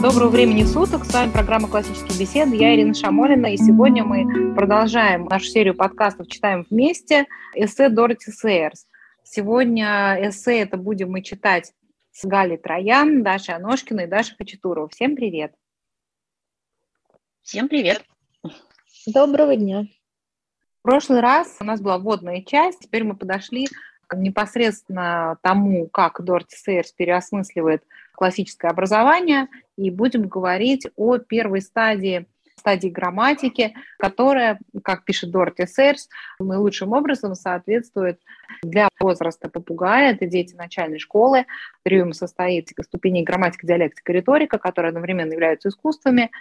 Доброго времени суток. С вами программа «Классические беседы». Я Ирина Шамолина. И сегодня мы продолжаем нашу серию подкастов «Читаем вместе» эссе Дороти Сейерс. Сегодня эссе это будем мы читать с Галей Троян, Дашей Аношкиной и Дашей Хачатуровой. Всем привет. Всем привет. Доброго дня. В прошлый раз у нас была вводная часть, теперь мы подошли непосредственно тому, как Дорти Сейерс переосмысливает классическое образование, и будем говорить о первой стадии стадии грамматики, которая, как пишет Дорти Сейерс, наилучшим образом соответствует для возраста попугая, это дети начальной школы. Триум состоит из ступеней грамматика, диалектика, риторика, которые одновременно являются искусствами,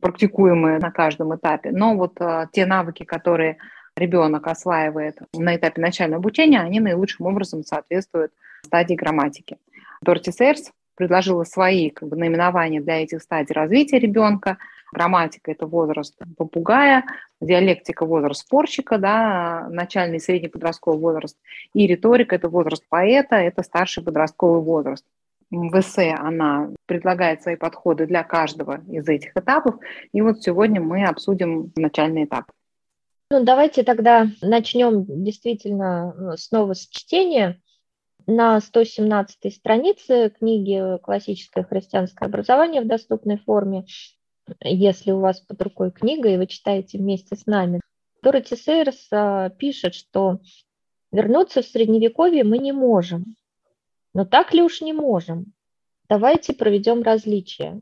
практикуемые на каждом этапе. Но вот а, те навыки, которые ребенок осваивает на этапе начального обучения, они наилучшим образом соответствуют стадии грамматики. Дорти Сейерс предложила свои как бы, наименования для этих стадий развития ребенка. Грамматика – это возраст попугая, диалектика – возраст спорщика, да, начальный и средний подростковый возраст, и риторика – это возраст поэта, это старший подростковый возраст. В эссе она предлагает свои подходы для каждого из этих этапов, и вот сегодня мы обсудим начальный этап. Ну, давайте тогда начнем действительно э, снова с чтения. На 117 странице книги «Классическое христианское образование в доступной форме», если у вас под рукой книга, и вы читаете вместе с нами, Дороти Сейерс а, пишет, что вернуться в Средневековье мы не можем. Но так ли уж не можем? Давайте проведем различия.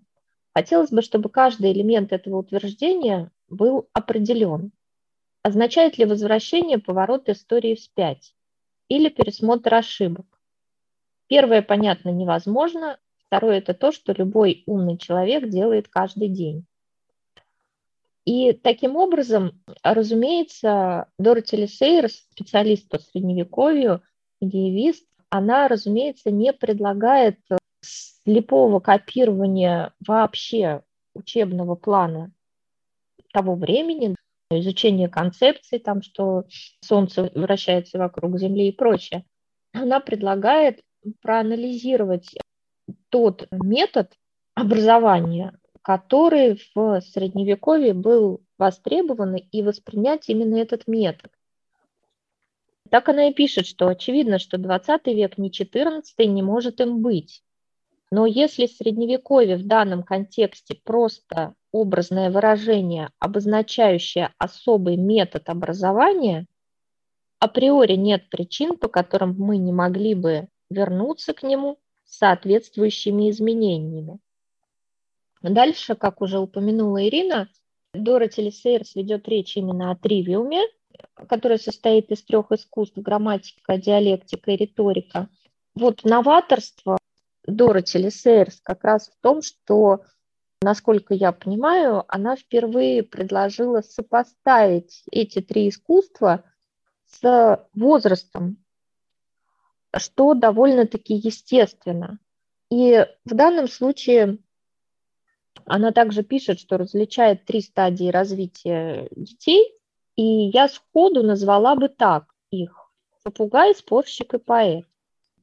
Хотелось бы, чтобы каждый элемент этого утверждения был определен. Означает ли возвращение поворот истории вспять или пересмотр ошибок? Первое, понятно, невозможно. Второе – это то, что любой умный человек делает каждый день. И таким образом, разумеется, Дороти Лисейрс, специалист по средневековью, медиевист, она, разумеется, не предлагает слепого копирования вообще учебного плана того времени, изучение концепций, там, что Солнце вращается вокруг Земли и прочее, она предлагает проанализировать тот метод образования, который в Средневековье был востребован, и воспринять именно этот метод. Так она и пишет, что очевидно, что 20 век не 14 не может им быть. Но если Средневековье в данном контексте просто образное выражение, обозначающее особый метод образования, априори нет причин, по которым мы не могли бы вернуться к нему с соответствующими изменениями. Дальше, как уже упомянула Ирина, Дороти Лисейрс ведет речь именно о тривиуме, который состоит из трех искусств – грамматика, диалектика и риторика. Вот новаторство Дороти Лисейрс как раз в том, что насколько я понимаю, она впервые предложила сопоставить эти три искусства с возрастом, что довольно-таки естественно. И в данном случае она также пишет, что различает три стадии развития детей, и я сходу назвала бы так их – попугай, спорщик и поэт.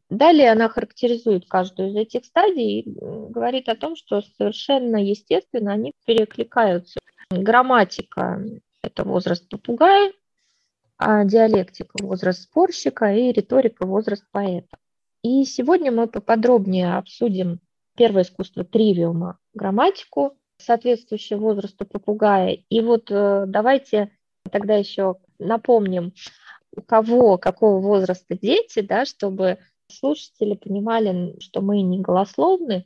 Далее она характеризует каждую из этих стадий и говорит о том, что совершенно естественно они перекликаются. Грамматика – это возраст попугая, диалектика – возраст спорщика и риторика – возраст поэта. И сегодня мы поподробнее обсудим первое искусство тривиума – грамматику, соответствующее возрасту попугая. И вот э, давайте тогда еще напомним, у кого, какого возраста дети, да, чтобы слушатели понимали, что мы не голословны.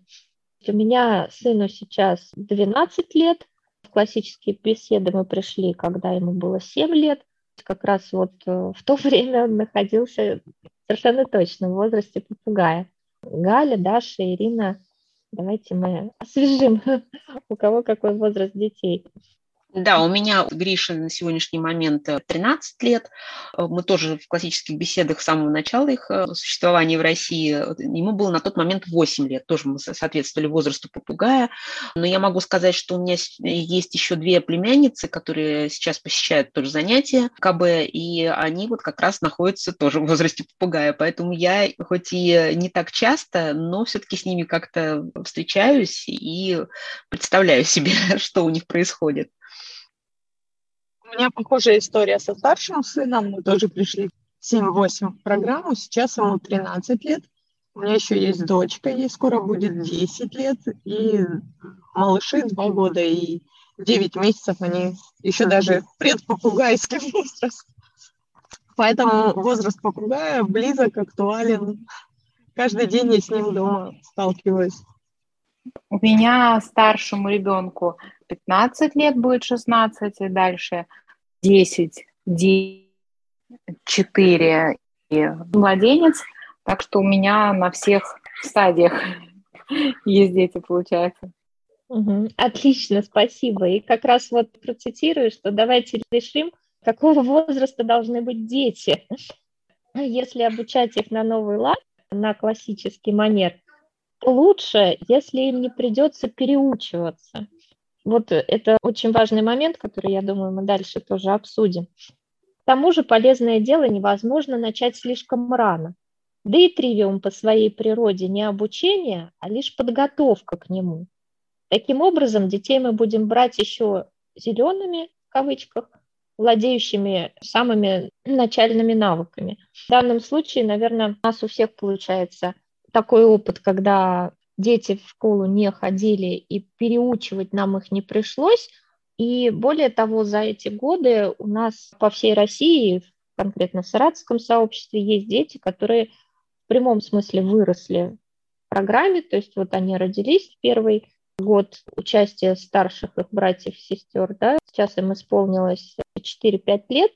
У меня сыну сейчас 12 лет. В классические беседы мы пришли, когда ему было 7 лет. Как раз вот э, в то время он находился совершенно точно в возрасте попугая. Галя, Даша, Ирина, давайте мы освежим, у кого какой возраст детей. Да, у меня Гриша на сегодняшний момент 13 э, лет. Э, мы тоже в классических беседах с самого начала их э, существования в России. Ему было на тот момент 8 лет. Тоже мы соответствовали возрасту попугая. Но я могу сказать, что у меня есть еще две племянницы, которые сейчас посещают тоже занятия КБ, и они вот как раз находятся тоже в возрасте попугая. Поэтому я хоть и не так часто, но все-таки с ними как-то встречаюсь и представляю себе, что у них происходит меня похожая история со старшим сыном. Мы тоже пришли 7-8 в программу. Сейчас ему 13 лет. У меня еще есть дочка, ей скоро будет 10 лет. И малыши 2 года и 9 месяцев. Они еще даже предпопугайский возраст. Поэтому возраст попугая близок, актуален. Каждый день я с ним дома сталкиваюсь. У меня старшему ребенку 15 лет будет 16, и дальше 10, 4 и младенец. Так что у меня на всех стадиях есть дети, получается. Угу. Отлично, спасибо. И как раз вот процитирую, что давайте решим, какого возраста должны быть дети. Если обучать их на новый лад, на классический манер, лучше, если им не придется переучиваться. Вот это очень важный момент, который, я думаю, мы дальше тоже обсудим. К тому же полезное дело невозможно начать слишком рано. Да и тривиум по своей природе не обучение, а лишь подготовка к нему. Таким образом, детей мы будем брать еще зелеными, в кавычках, владеющими самыми начальными навыками. В данном случае, наверное, у нас у всех получается такой опыт, когда дети в школу не ходили, и переучивать нам их не пришлось. И более того, за эти годы у нас по всей России, конкретно в саратовском сообществе, есть дети, которые в прямом смысле выросли в программе, то есть вот они родились в первый год участия старших их братьев и сестер, да, сейчас им исполнилось 4-5 лет,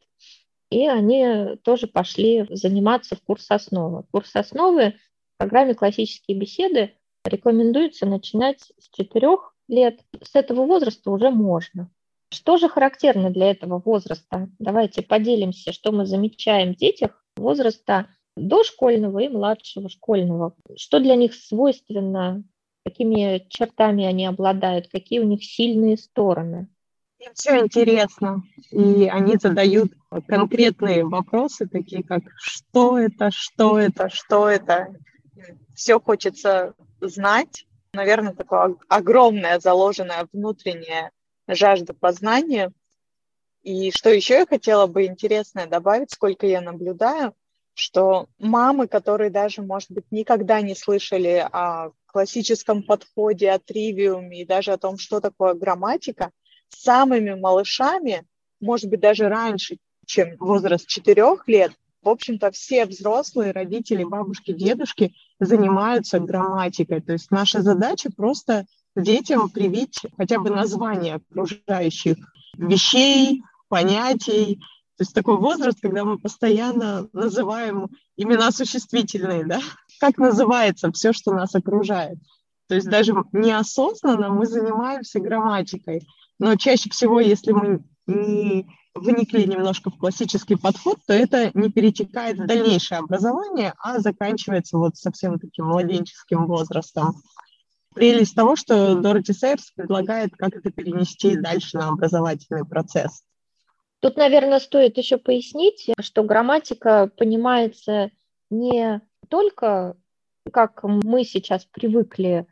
и они тоже пошли заниматься в курс основы. Курс основы в программе «Классические беседы» рекомендуется начинать с 4 лет. С этого возраста уже можно. Что же характерно для этого возраста? Давайте поделимся, что мы замечаем в детях возраста дошкольного и младшего школьного. Что для них свойственно, какими чертами они обладают, какие у них сильные стороны. Им все интересно, и они задают конкретные вопросы, такие как «что это?», «что это?», «что это?». Все хочется знать. Наверное, такое огромная заложенная внутренняя жажда познания. И что еще я хотела бы интересное добавить, сколько я наблюдаю, что мамы, которые даже, может быть, никогда не слышали о классическом подходе, о тривиуме и даже о том, что такое грамматика, самыми малышами, может быть, даже раньше, чем возраст четырех лет, в общем-то, все взрослые, родители, бабушки, дедушки занимаются грамматикой. То есть наша задача просто детям привить хотя бы название окружающих вещей, понятий. То есть такой возраст, когда мы постоянно называем имена существительные, да? Как называется все, что нас окружает. То есть даже неосознанно мы занимаемся грамматикой. Но чаще всего, если мы не вникли немножко в классический подход, то это не перетекает в дальнейшее образование, а заканчивается вот совсем таким младенческим возрастом. Прелесть того, что Дороти Сейерс предлагает, как это перенести дальше на образовательный процесс. Тут, наверное, стоит еще пояснить, что грамматика понимается не только, как мы сейчас привыкли,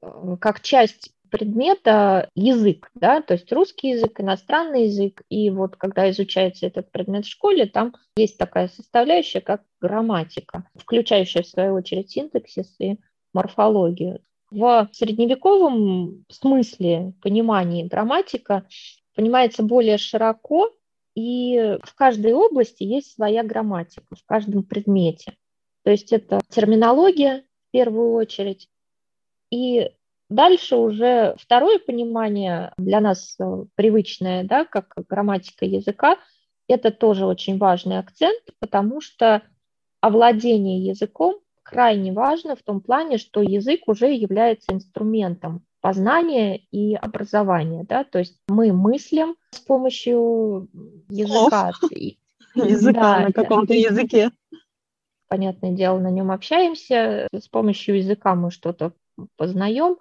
э, как часть предмета язык, да, то есть русский язык, иностранный язык. И вот когда изучается этот предмет в школе, там есть такая составляющая, как грамматика, включающая в свою очередь синтаксис и морфологию. В средневековом смысле понимании грамматика понимается более широко, и в каждой области есть своя грамматика, в каждом предмете. То есть это терминология в первую очередь, и Дальше уже второе понимание для нас э, привычное, да, как грамматика языка, это тоже очень важный акцент, потому что овладение языком крайне важно в том плане, что язык уже является инструментом познания и образования, да, то есть мы мыслим с помощью языка. Языка на каком-то языке. Понятное дело, на нем общаемся, с помощью языка мы что-то познаем,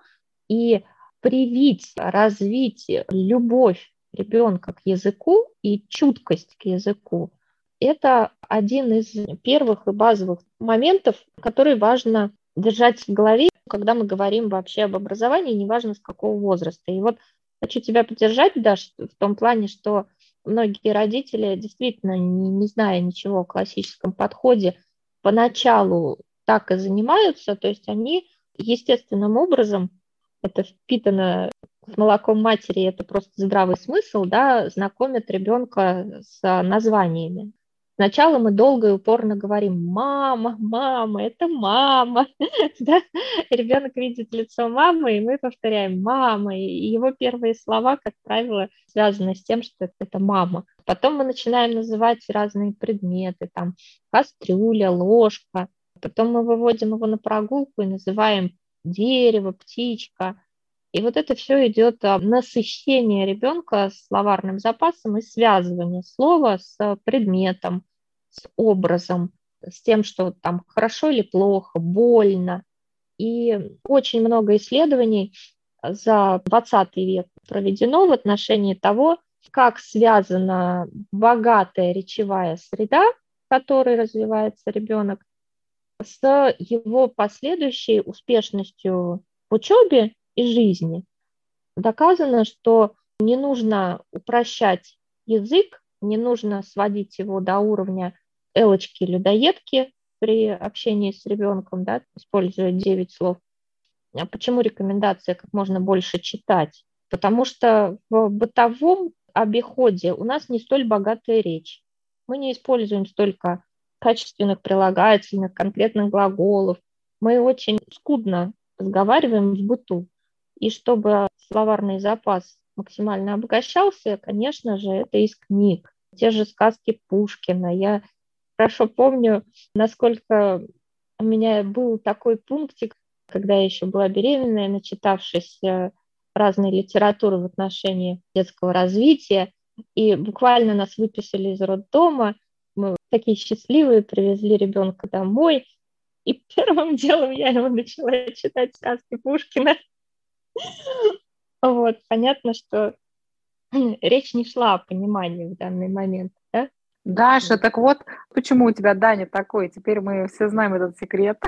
и привить, развить любовь ребенка к языку и чуткость к языку, это один из первых и базовых моментов, которые важно держать в голове, когда мы говорим вообще об образовании, неважно с какого возраста. И вот хочу тебя поддержать, Даш, в том плане, что многие родители, действительно, не, зная ничего о классическом подходе, поначалу так и занимаются, то есть они естественным образом, это впитано с молоком матери, это просто здравый смысл, да, знакомят ребенка с названиями. Сначала мы долго и упорно говорим «мама, мама, это мама». да? Ребенок видит лицо мамы, и мы повторяем «мама». И его первые слова, как правило, связаны с тем, что это мама. Потом мы начинаем называть разные предметы, там кастрюля, ложка. Потом мы выводим его на прогулку и называем дерево, птичка. И вот это все идет насыщение ребенка словарным запасом и связывание слова с предметом, с образом, с тем, что там хорошо или плохо, больно. И очень много исследований за 20 век проведено в отношении того, как связана богатая речевая среда, в которой развивается ребенок, с его последующей успешностью в учебе и жизни. Доказано, что не нужно упрощать язык, не нужно сводить его до уровня элочки-людоедки при общении с ребенком, да, используя 9 слов. А почему рекомендация как можно больше читать? Потому что в бытовом обиходе у нас не столь богатая речь. Мы не используем столько качественных прилагательных, конкретных глаголов. Мы очень скудно разговариваем в быту. И чтобы словарный запас максимально обогащался, конечно же, это из книг. Те же сказки Пушкина. Я хорошо помню, насколько у меня был такой пунктик, когда я еще была беременная, начитавшись э, разной литературы в отношении детского развития, и буквально нас выписали из роддома, мы такие счастливые, привезли ребенка домой, и первым делом я ему начала читать сказки Пушкина. Вот, понятно, что речь не шла о понимании в данный момент, да? Даша, так вот, почему у тебя Даня такой? Теперь мы все знаем этот секрет.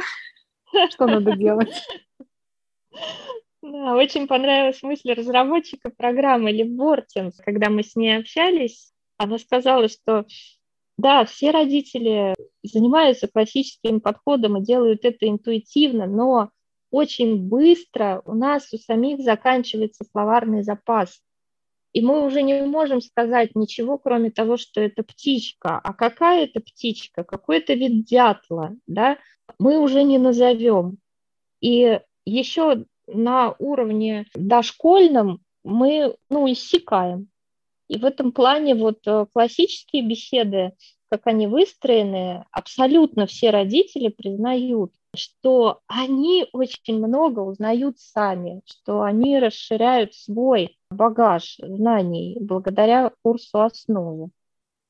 Что надо делать? Да, очень понравилась мысль разработчика программы Лив Бортинс. Когда мы с ней общались, она сказала, что да, все родители занимаются классическим подходом и делают это интуитивно, но очень быстро у нас у самих заканчивается словарный запас. И мы уже не можем сказать ничего, кроме того, что это птичка. А какая это птичка? Какой это вид дятла? Да? Мы уже не назовем. И еще на уровне дошкольном мы ну, иссякаем. И в этом плане вот э, классические беседы, как они выстроены, абсолютно все родители признают, что они очень много узнают сами, что они расширяют свой багаж знаний благодаря курсу основы.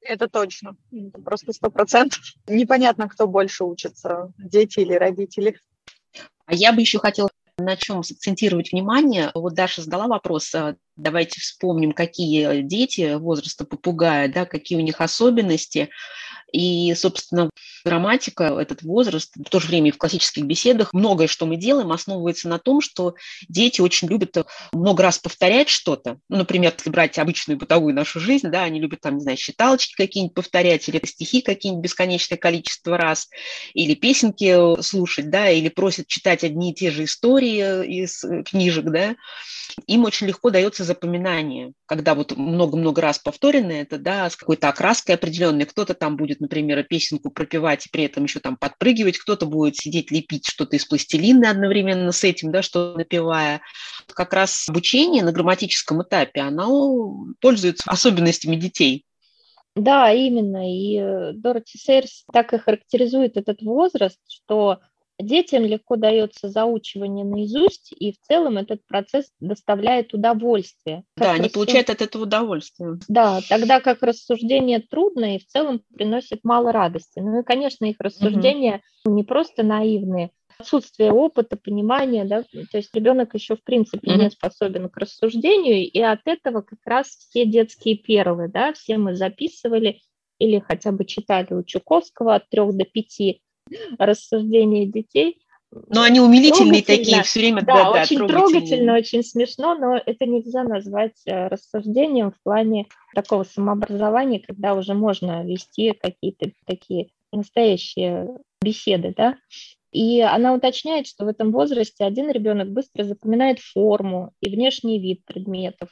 Это точно, просто сто процентов. Непонятно, кто больше учится, дети или родители. А я бы еще хотела на чем сакцентировать внимание. Вот Даша задала вопрос, а, давайте вспомним, какие дети возраста попугая, да, какие у них особенности. И, собственно, грамматика, этот возраст, в то же время и в классических беседах, многое, что мы делаем, основывается на том, что дети очень любят много раз повторять что-то. Ну, например, если брать обычную бытовую нашу жизнь, да, они любят там, не знаю, считалочки какие-нибудь повторять, или стихи какие-нибудь бесконечное количество раз, или песенки слушать, да, или просят читать одни и те же истории из книжек, да. Им очень легко дается запоминание, когда вот много-много раз повторенное, это, да, с какой-то окраской определенной, кто-то там будет например, песенку пропевать и при этом еще там подпрыгивать, кто-то будет сидеть лепить что-то из пластилина одновременно с этим, да, что напевая. Как раз обучение на грамматическом этапе, оно пользуется особенностями детей. Да, именно. И э, Дороти Сейрс так и характеризует этот возраст, что детям легко дается заучивание наизусть, и в целом этот процесс доставляет удовольствие. Да, они рассуж... получают от этого удовольствие. Да, тогда как рассуждение трудно и в целом приносит мало радости. Ну и, конечно, их рассуждения угу. не просто наивные, отсутствие опыта, понимания, да, то есть ребенок еще в принципе mm-hmm. не способен к рассуждению, и от этого как раз все детские перлы, да, все мы записывали или хотя бы читали у Чуковского от трех до пяти рассуждений детей. Но они умилительные такие, все время да, да, очень да, трогательно, очень смешно, но это нельзя назвать э, рассуждением в плане такого самообразования, когда уже можно вести какие-то такие настоящие беседы, да. И она уточняет, что в этом возрасте один ребенок быстро запоминает форму и внешний вид предметов,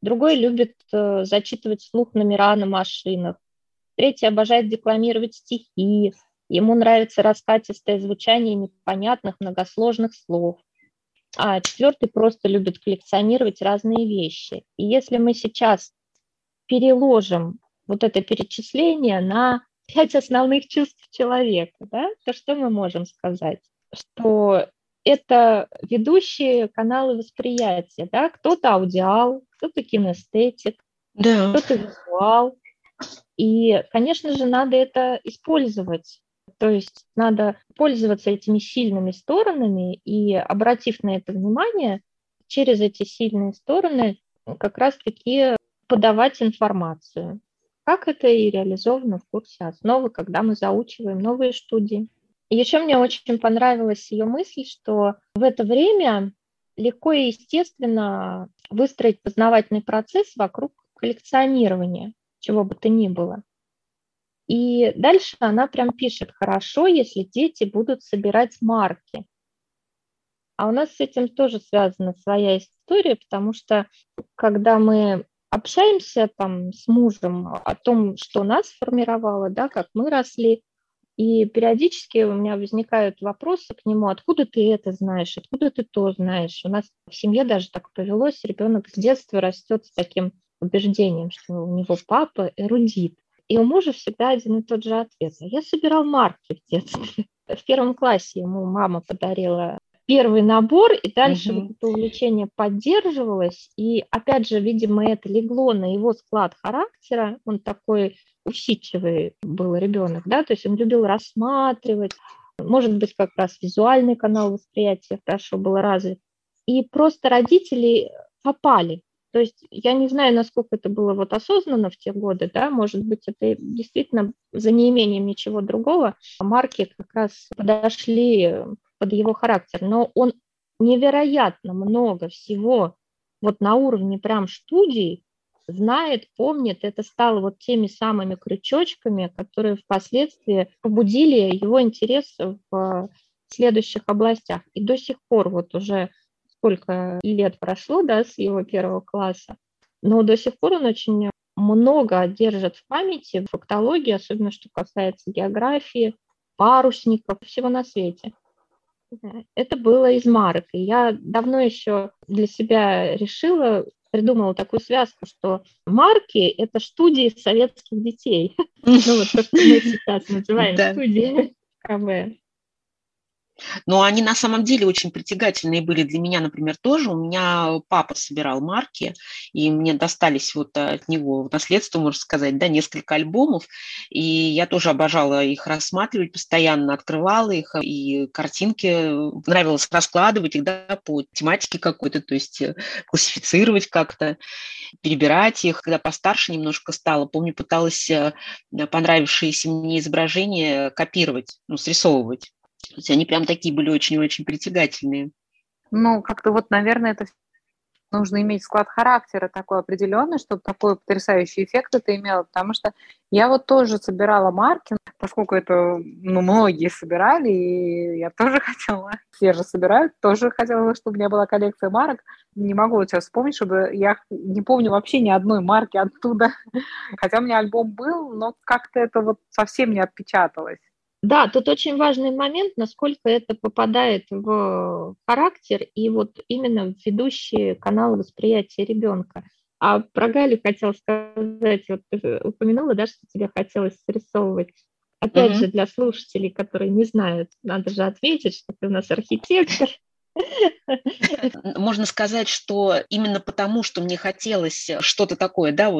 другой любит э, зачитывать вслух номера на машинах, третий обожает декламировать стихи, ему нравится раскатистое звучание непонятных многосложных слов, а четвертый просто любит коллекционировать разные вещи. И если мы сейчас переложим вот это перечисление на пять основных чувств человека, да, то что мы можем сказать? Что это ведущие каналы восприятия, да, кто-то аудиал, кто-то кинестетик, да. кто-то визуал. И, конечно же, надо это использовать. То есть надо пользоваться этими сильными сторонами и, обратив на это внимание, через эти сильные стороны как раз-таки подавать информацию. Как это и реализовано в курсе основы, когда мы заучиваем новые студии. И еще мне очень понравилась ее мысль, что в это время легко и естественно выстроить познавательный процесс вокруг коллекционирования, чего бы то ни было. И дальше она прям пишет, хорошо, если дети будут собирать марки. А у нас с этим тоже связана своя история, потому что когда мы общаемся там с мужем о том, что нас формировало, да, как мы росли, и периодически у меня возникают вопросы к нему, откуда ты это знаешь, откуда ты то знаешь. У нас в семье даже так повелось, ребенок с детства растет с таким убеждением, что у него папа эрудит. И у мужа всегда один и тот же ответ. Я собирал марки в детстве. В первом классе ему мама подарила первый набор, и дальше угу. это увлечение поддерживалось. И опять же, видимо, это легло на его склад характера. Он такой усидчивый был ребенок, да, то есть он любил рассматривать, может быть, как раз визуальный канал восприятия хорошо был развит. И просто родители попали. То есть я не знаю, насколько это было вот осознанно в те годы, да, может быть, это действительно за неимением ничего другого марки как раз подошли под его характер, но он невероятно много всего вот на уровне прям студий знает, помнит, это стало вот теми самыми крючочками, которые впоследствии побудили его интерес в следующих областях. И до сих пор вот уже сколько лет прошло, да, с его первого класса, но до сих пор он очень много держит в памяти фактологии, особенно что касается географии, парусников, всего на свете. Это было из марок. И я давно еще для себя решила, придумала такую связку, что марки – это студии советских детей. Ну вот то, что мы сейчас называем студии КБ. Но они на самом деле очень притягательные были для меня, например, тоже. У меня папа собирал марки, и мне достались вот от него в наследство, можно сказать, да, несколько альбомов. И я тоже обожала их рассматривать, постоянно открывала их, и картинки нравилось раскладывать их да, по тематике какой-то, то есть э, классифицировать как-то, перебирать их. Когда постарше немножко стала, помню, пыталась э, понравившиеся мне изображения копировать, ну, срисовывать. Есть они прям такие были очень-очень притягательные. Ну, как-то вот, наверное, это нужно иметь склад характера такой определенный, чтобы такой потрясающий эффект это имело, потому что я вот тоже собирала марки, поскольку это, ну, многие собирали, и я тоже хотела, все же собирают, тоже хотела, чтобы у меня была коллекция марок. Не могу сейчас вспомнить, чтобы я не помню вообще ни одной марки оттуда. Хотя у меня альбом был, но как-то это вот совсем не отпечаталось. Да, тут очень важный момент, насколько это попадает в характер и вот именно в ведущие каналы восприятия ребенка. А про Галю хотела сказать, вот ты упомянула, да, что тебе хотелось срисовывать Опять угу. же, для слушателей, которые не знают, надо же ответить, что ты у нас архитектор. Можно сказать, что именно потому, что мне хотелось что-то такое, да,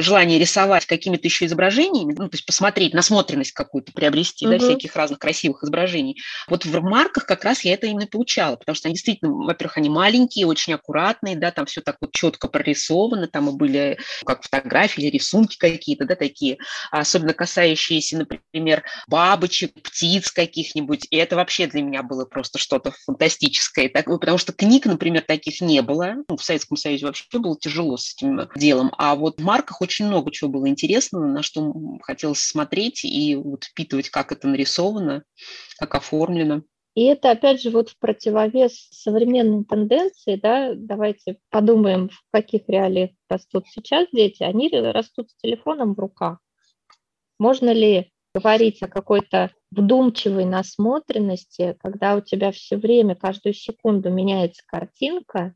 желание рисовать какими-то еще изображениями, ну, то есть посмотреть, насмотренность какую-то приобрести, угу. да, всяких разных красивых изображений. Вот в марках как раз я это именно получала, потому что они действительно, во-первых, они маленькие, очень аккуратные, да, там все так вот четко прорисовано, там и были как фотографии или рисунки какие-то, да, такие, особенно касающиеся, например, бабочек, птиц каких-нибудь, и это вообще для меня было просто что-то фантастическое классической, так, потому что книг, например, таких не было. Ну, в Советском Союзе вообще было тяжело с этим делом. А вот в марках очень много чего было интересного, на что хотелось смотреть и вот впитывать, как это нарисовано, как оформлено. И это, опять же, вот в противовес современной тенденции, да, давайте подумаем, в каких реалиях растут сейчас дети. Они растут с телефоном в руках. Можно ли говорить о какой-то вдумчивой насмотренности, когда у тебя все время, каждую секунду меняется картинка,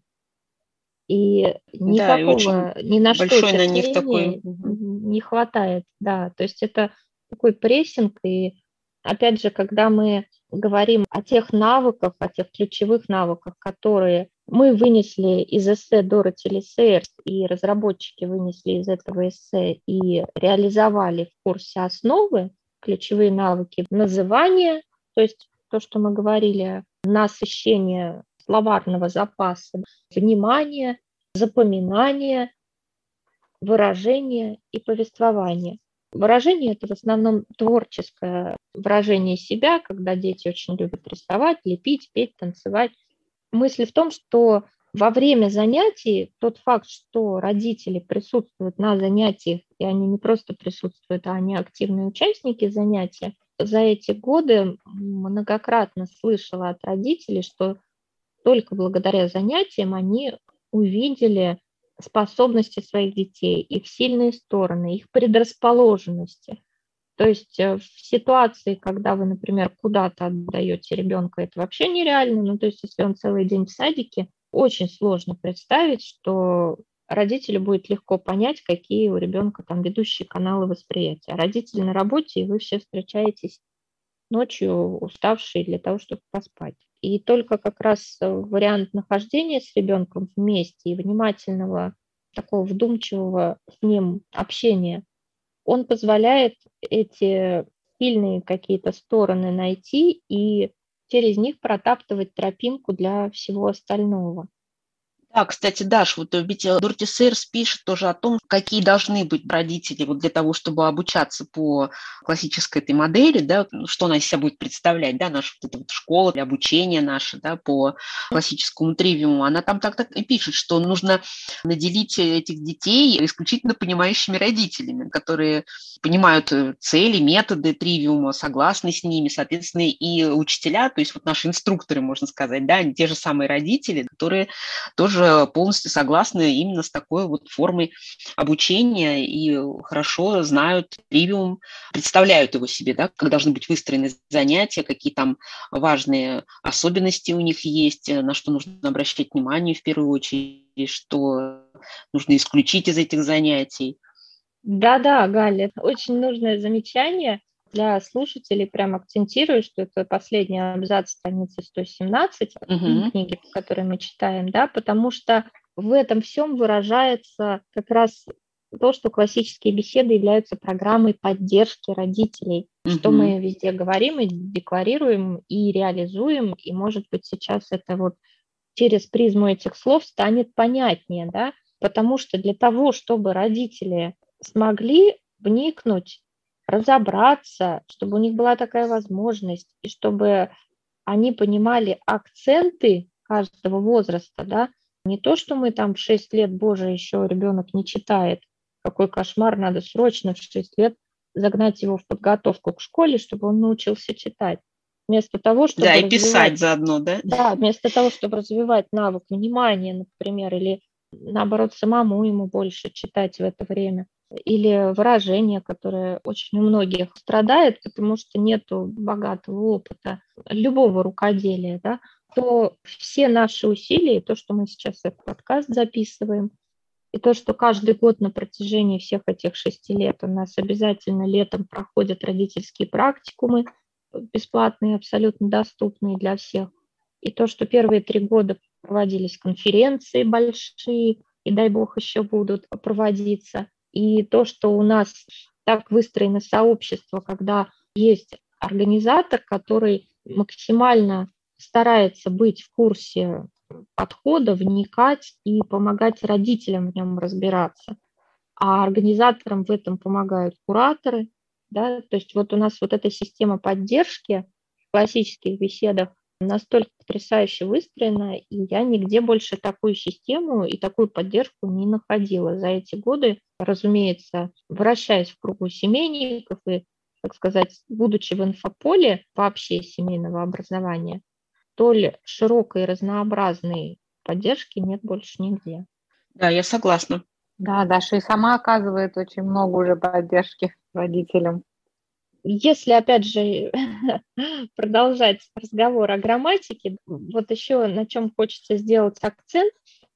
и никакого, да, и ни на что на них такой... не хватает. Да, то есть это такой прессинг, и опять же, когда мы говорим о тех навыках, о тех ключевых навыках, которые мы вынесли из эссе Дороти Лисейерс, и разработчики вынесли из этого эссе и реализовали в курсе основы, ключевые навыки называния, то есть то, что мы говорили, насыщение словарного запаса, внимание, запоминание, выражение и повествование. Выражение – это в основном творческое выражение себя, когда дети очень любят рисовать, лепить, петь, танцевать. Мысль в том, что во время занятий тот факт, что родители присутствуют на занятиях, и они не просто присутствуют, а они активные участники занятия, за эти годы многократно слышала от родителей, что только благодаря занятиям они увидели способности своих детей, их сильные стороны, их предрасположенности. То есть э, в ситуации, когда вы, например, куда-то отдаете ребенка, это вообще нереально. Ну, то есть если он целый день в садике, очень сложно представить, что родителю будет легко понять, какие у ребенка там ведущие каналы восприятия. Родители на работе, и вы все встречаетесь ночью уставшие для того, чтобы поспать. И только как раз вариант нахождения с ребенком вместе и внимательного, такого вдумчивого с ним общения, он позволяет эти сильные какие-то стороны найти и через них протаптывать тропинку для всего остального. Да, кстати, Даш, вот ведь э, Дорти Сейрс пишет тоже о том, какие должны быть родители вот для того, чтобы обучаться по классической этой модели, да, что она из себя будет представлять, да, наша вот эта вот школа, обучение наше, да, по классическому тривиуму. Она там так, так и пишет, что нужно наделить этих детей исключительно понимающими родителями, которые понимают э, цели, методы тривиума, согласны с ними, соответственно, и учителя, то есть вот наши инструкторы, можно сказать, да, те же самые родители, которые тоже полностью согласны именно с такой вот формой обучения и хорошо знают тривиум, представляют его себе, да, как должны быть выстроены занятия, какие там важные особенности у них есть, на что нужно обращать внимание в первую очередь, что нужно исключить из этих занятий. Да-да, Галя, очень нужное замечание для слушателей прям акцентирую, что это последний абзац страницы 117 угу. книги, которую мы читаем, да, потому что в этом всем выражается как раз то, что классические беседы являются программой поддержки родителей, угу. что мы везде говорим и декларируем и реализуем, и, может быть, сейчас это вот через призму этих слов станет понятнее, да, потому что для того, чтобы родители смогли вникнуть разобраться, чтобы у них была такая возможность, и чтобы они понимали акценты каждого возраста, да, не то, что мы там в 6 лет, боже, еще ребенок не читает, какой кошмар, надо срочно в 6 лет загнать его в подготовку к школе, чтобы он научился читать. Вместо того, чтобы... Да, и писать заодно, да? Да, вместо того, чтобы развивать навык внимания, например, или наоборот, самому ему больше читать в это время или выражение, которое очень у многих страдает, потому что нет богатого опыта любого рукоделия, да, то все наши усилия, то, что мы сейчас этот подкаст записываем, И то, что каждый год на протяжении всех этих шести лет у нас обязательно летом проходят родительские практикумы, бесплатные, абсолютно доступные для всех. И то, что первые три года проводились конференции большие, и дай бог еще будут проводиться. И то, что у нас так выстроено сообщество, когда есть организатор, который максимально старается быть в курсе подхода, вникать и помогать родителям в нем разбираться. А организаторам в этом помогают кураторы. Да? То есть вот у нас вот эта система поддержки в классических беседах настолько потрясающе выстроена, и я нигде больше такую систему и такую поддержку не находила за эти годы. Разумеется, вращаясь в кругу семейников и, так сказать, будучи в инфополе вообще семейного образования, столь широкой и разнообразной поддержки нет больше нигде. Да, я согласна. Да, Даша и сама оказывает очень много уже поддержки родителям. Если, опять же, продолжать разговор о грамматике, вот еще на чем хочется сделать акцент.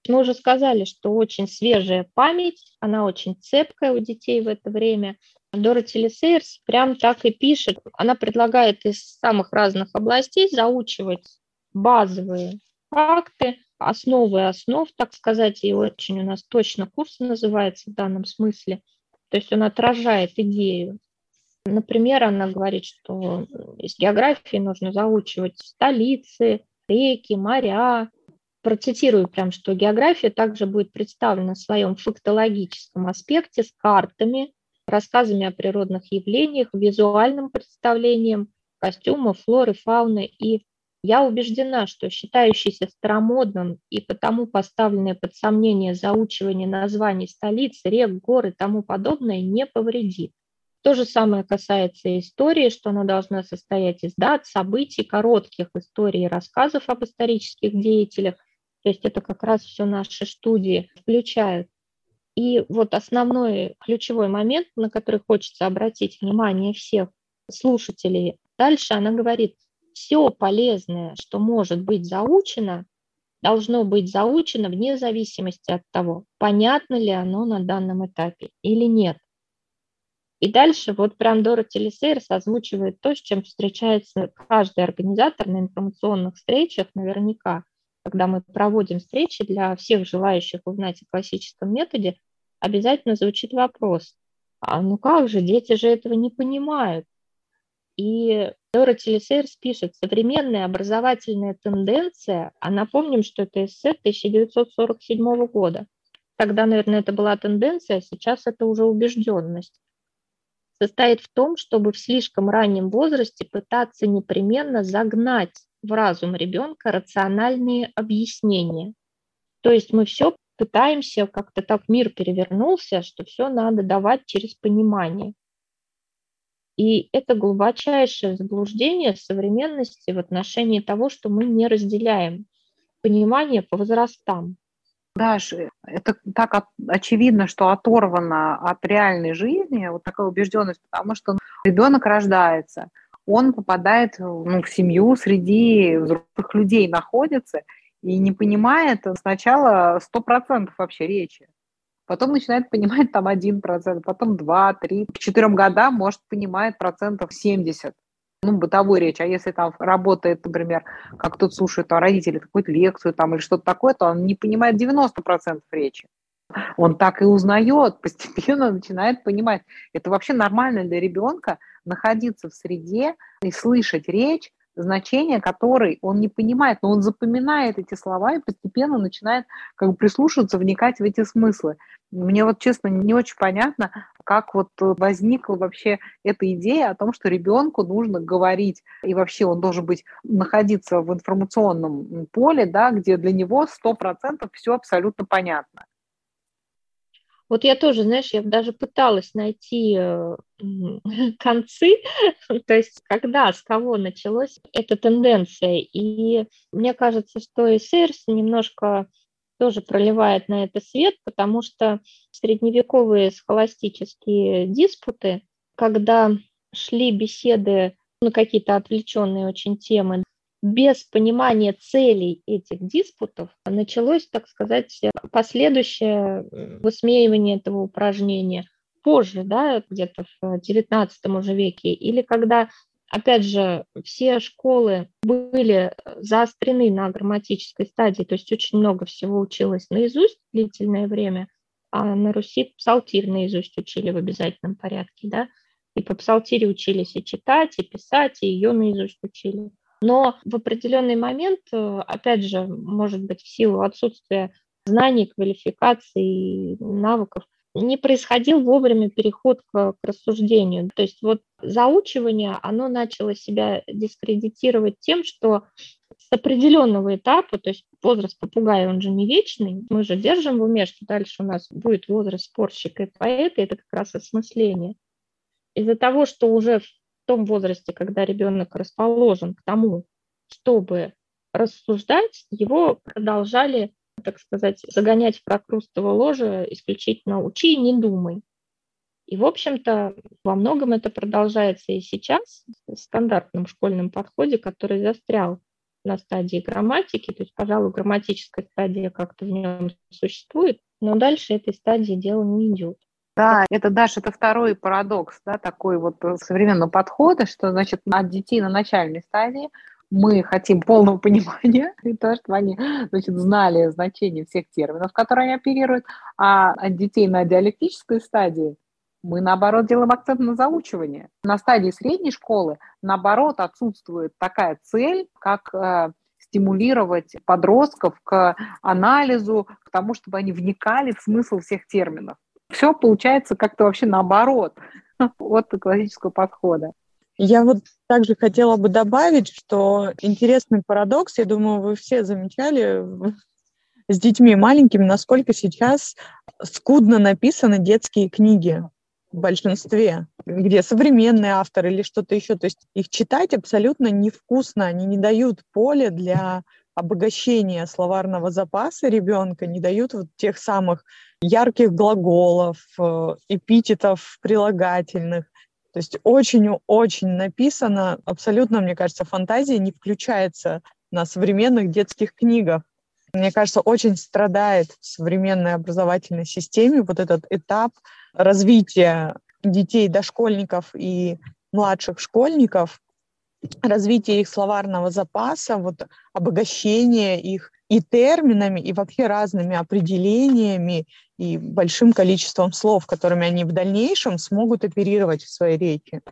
Мы уже сказали, что очень свежая память, она очень цепкая у детей в это время. Дороти Лисейерс прям так и пишет. Она предлагает из самых разных областей заучивать базовые факты, основы основ, так сказать, и очень у нас точно курс называется в данном смысле. То есть он отражает идею. Например, она говорит, что из географии нужно заучивать столицы, реки, моря. Процитирую прям, что география также будет представлена в своем фактологическом аспекте с картами, рассказами о природных явлениях, визуальным представлением костюмов, флоры, фауны и я убеждена, что считающийся старомодным и потому поставленное под сомнение заучивание названий столиц, рек, гор и тому подобное не повредит. То же самое касается истории, что она должна состоять из дат, событий, коротких историй рассказов об исторических деятелях. То есть это как раз все наши студии включают. И вот основной ключевой момент, на который хочется обратить внимание всех слушателей, дальше она говорит – все полезное, что может быть заучено, должно быть заучено вне зависимости от того, понятно ли оно на данном этапе или нет. И дальше вот прям Дороти Лисейрс озвучивает то, с чем встречается каждый организатор на информационных встречах наверняка. Когда мы проводим встречи для всех желающих узнать о классическом методе, обязательно звучит вопрос, а ну как же, дети же этого не понимают. И Дороти Лисейрс пишет, современная образовательная тенденция, а напомним, что это эссе 1947 года. Тогда, наверное, это была тенденция, а сейчас это уже убежденность. Состоит в том, чтобы в слишком раннем возрасте пытаться непременно загнать в разум ребенка рациональные объяснения. То есть мы все пытаемся, как-то так мир перевернулся, что все надо давать через понимание. И это глубочайшее заблуждение современности в отношении того, что мы не разделяем понимание по возрастам. Даш, это так очевидно, что оторвано от реальной жизни, вот такая убежденность, потому что ребенок рождается, он попадает ну, в семью, среди взрослых людей находится и не понимает сначала 100% вообще речи. Потом начинает понимать там 1%, потом 2, 3, к 4 годам может понимать процентов 70 ну, бытовой речь, а если там работает, например, как тут слушает а родители какую-то лекцию там или что-то такое, то он не понимает 90% речи. Он так и узнает, постепенно начинает понимать. Это вообще нормально для ребенка находиться в среде и слышать речь, значение которой он не понимает, но он запоминает эти слова и постепенно начинает как бы прислушиваться, вникать в эти смыслы. Мне вот, честно, не очень понятно, как вот возникла вообще эта идея о том, что ребенку нужно говорить, и вообще он должен быть, находиться в информационном поле, да, где для него 100% все абсолютно понятно. Вот я тоже, знаешь, я даже пыталась найти э, концы, то есть когда, с кого началась эта тенденция. И мне кажется, что СРС немножко тоже проливает на это свет, потому что средневековые схоластические диспуты, когда шли беседы на какие-то отвлеченные очень темы, без понимания целей этих диспутов началось, так сказать, последующее высмеивание этого упражнения. Позже, да, где-то в XIX уже веке, или когда, опять же, все школы были заострены на грамматической стадии, то есть очень много всего училось наизусть длительное время, а на Руси псалтирь наизусть учили в обязательном порядке, да, и по псалтире учились и читать, и писать, и ее наизусть учили. Но в определенный момент, опять же, может быть, в силу отсутствия знаний, квалификации, навыков, не происходил вовремя переход к, к рассуждению. То есть вот заучивание, оно начало себя дискредитировать тем, что с определенного этапа, то есть возраст попугая, он же не вечный, мы же держим в уме, что дальше у нас будет возраст спорщика и поэта, это как раз осмысление. Из-за того, что уже в том возрасте, когда ребенок расположен к тому, чтобы рассуждать, его продолжали, так сказать, загонять в прокрустово ложе исключительно «учи и не думай». И, в общем-то, во многом это продолжается и сейчас в стандартном школьном подходе, который застрял на стадии грамматики, то есть, пожалуй, грамматическая стадия как-то в нем существует, но дальше этой стадии дело не идет. Да, это, Даша, это второй парадокс, да, такой вот современного подхода, что, значит, от детей на начальной стадии мы хотим полного понимания, и то, чтобы они значит, знали значение всех терминов, которые они оперируют, а от детей на диалектической стадии мы, наоборот, делаем акцент на заучивание. На стадии средней школы, наоборот, отсутствует такая цель, как э, стимулировать подростков к анализу, к тому, чтобы они вникали в смысл всех терминов. Все получается как-то вообще наоборот от классического подхода. Я вот также хотела бы добавить, что интересный парадокс, я думаю, вы все замечали с детьми маленькими, насколько сейчас скудно написаны детские книги в большинстве, где современные авторы или что-то еще. То есть их читать абсолютно невкусно, они не дают поле для обогащения словарного запаса ребенка, не дают вот тех самых ярких глаголов, э, эпитетов прилагательных. То есть очень-очень написано, абсолютно, мне кажется, фантазия не включается на современных детских книгах. Мне кажется, очень страдает в современной образовательной системе вот этот этап развития детей, дошкольников и младших школьников, развитие их словарного запаса, вот обогащение их и терминами, и вообще разными определениями, и большим количеством слов, которыми они в дальнейшем смогут оперировать в своей речи.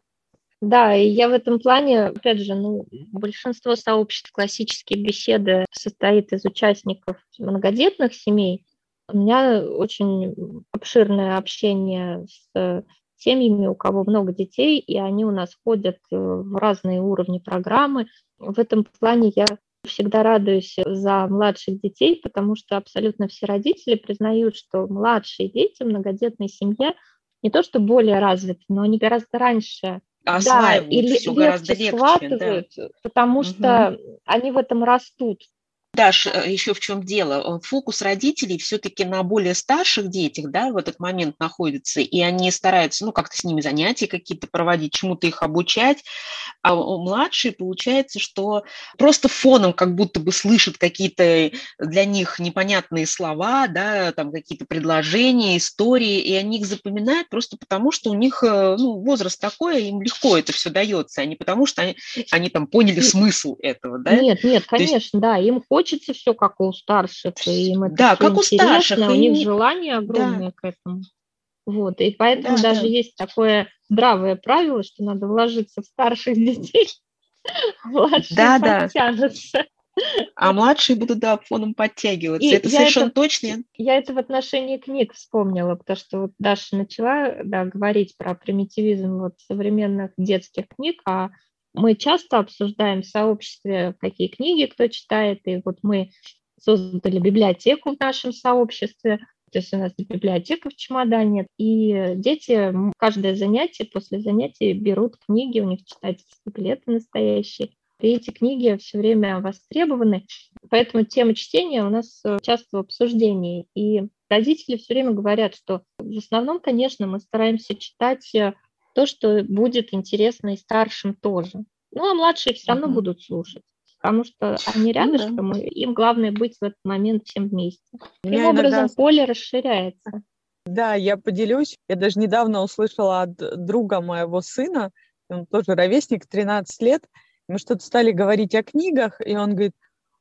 Да, и я в этом плане, опять же, ну, большинство сообществ классические беседы состоит из участников многодетных семей. У меня очень обширное общение с семьями, у кого много детей, и они у нас ходят э, в разные уровни программы. В этом плане я всегда радуюсь за младших детей, потому что абсолютно все родители признают, что младшие дети, многодетная семья не то что более развиты, но они гораздо раньше осваивают да, и все гораздо легче, схватывают, да. потому что угу. они в этом растут. Даш, э, еще в чем дело? Э, фокус родителей все-таки на более старших детях, да, в этот момент находится, и они стараются, ну, как-то с ними занятия какие-то проводить, чему-то их обучать, а у младшие получается, что просто фоном как будто бы слышат какие-то для них непонятные слова, да, там какие-то предложения, истории, и они их запоминают просто потому, что у них, э, ну, возраст такой, им легко это все дается, а не потому, что они, они там поняли смысл этого, да? Нет, нет, конечно, есть... да, им хочется все как у старших, и им это да, как у старших, у них желание огромное да. к этому. Вот, и поэтому да, даже да. есть такое здравое правило, что надо вложиться в старших детей, младшие да, подтянутся. А младшие будут, да, фоном подтягиваться. И это совершенно это, точно. Я это в отношении книг вспомнила, потому что вот Даша начала да, говорить про примитивизм вот современных детских книг, а мы часто обсуждаем в сообществе, какие книги кто читает, и вот мы создали библиотеку в нашем сообществе, то есть у нас библиотека в чемодане, и дети каждое занятие, после занятия берут книги, у них читательские билеты настоящие, и эти книги все время востребованы, поэтому тема чтения у нас часто в обсуждении. И родители все время говорят, что в основном, конечно, мы стараемся читать то, что будет интересно и старшим тоже. Ну, а младшие все равно будут слушать. потому что они рядышком, и им главное быть в этот момент всем вместе. Таким образом, иногда... поле расширяется. Да, я поделюсь. Я даже недавно услышала от друга моего сына, он тоже ровесник, 13 лет, мы что-то стали говорить о книгах, и он говорит,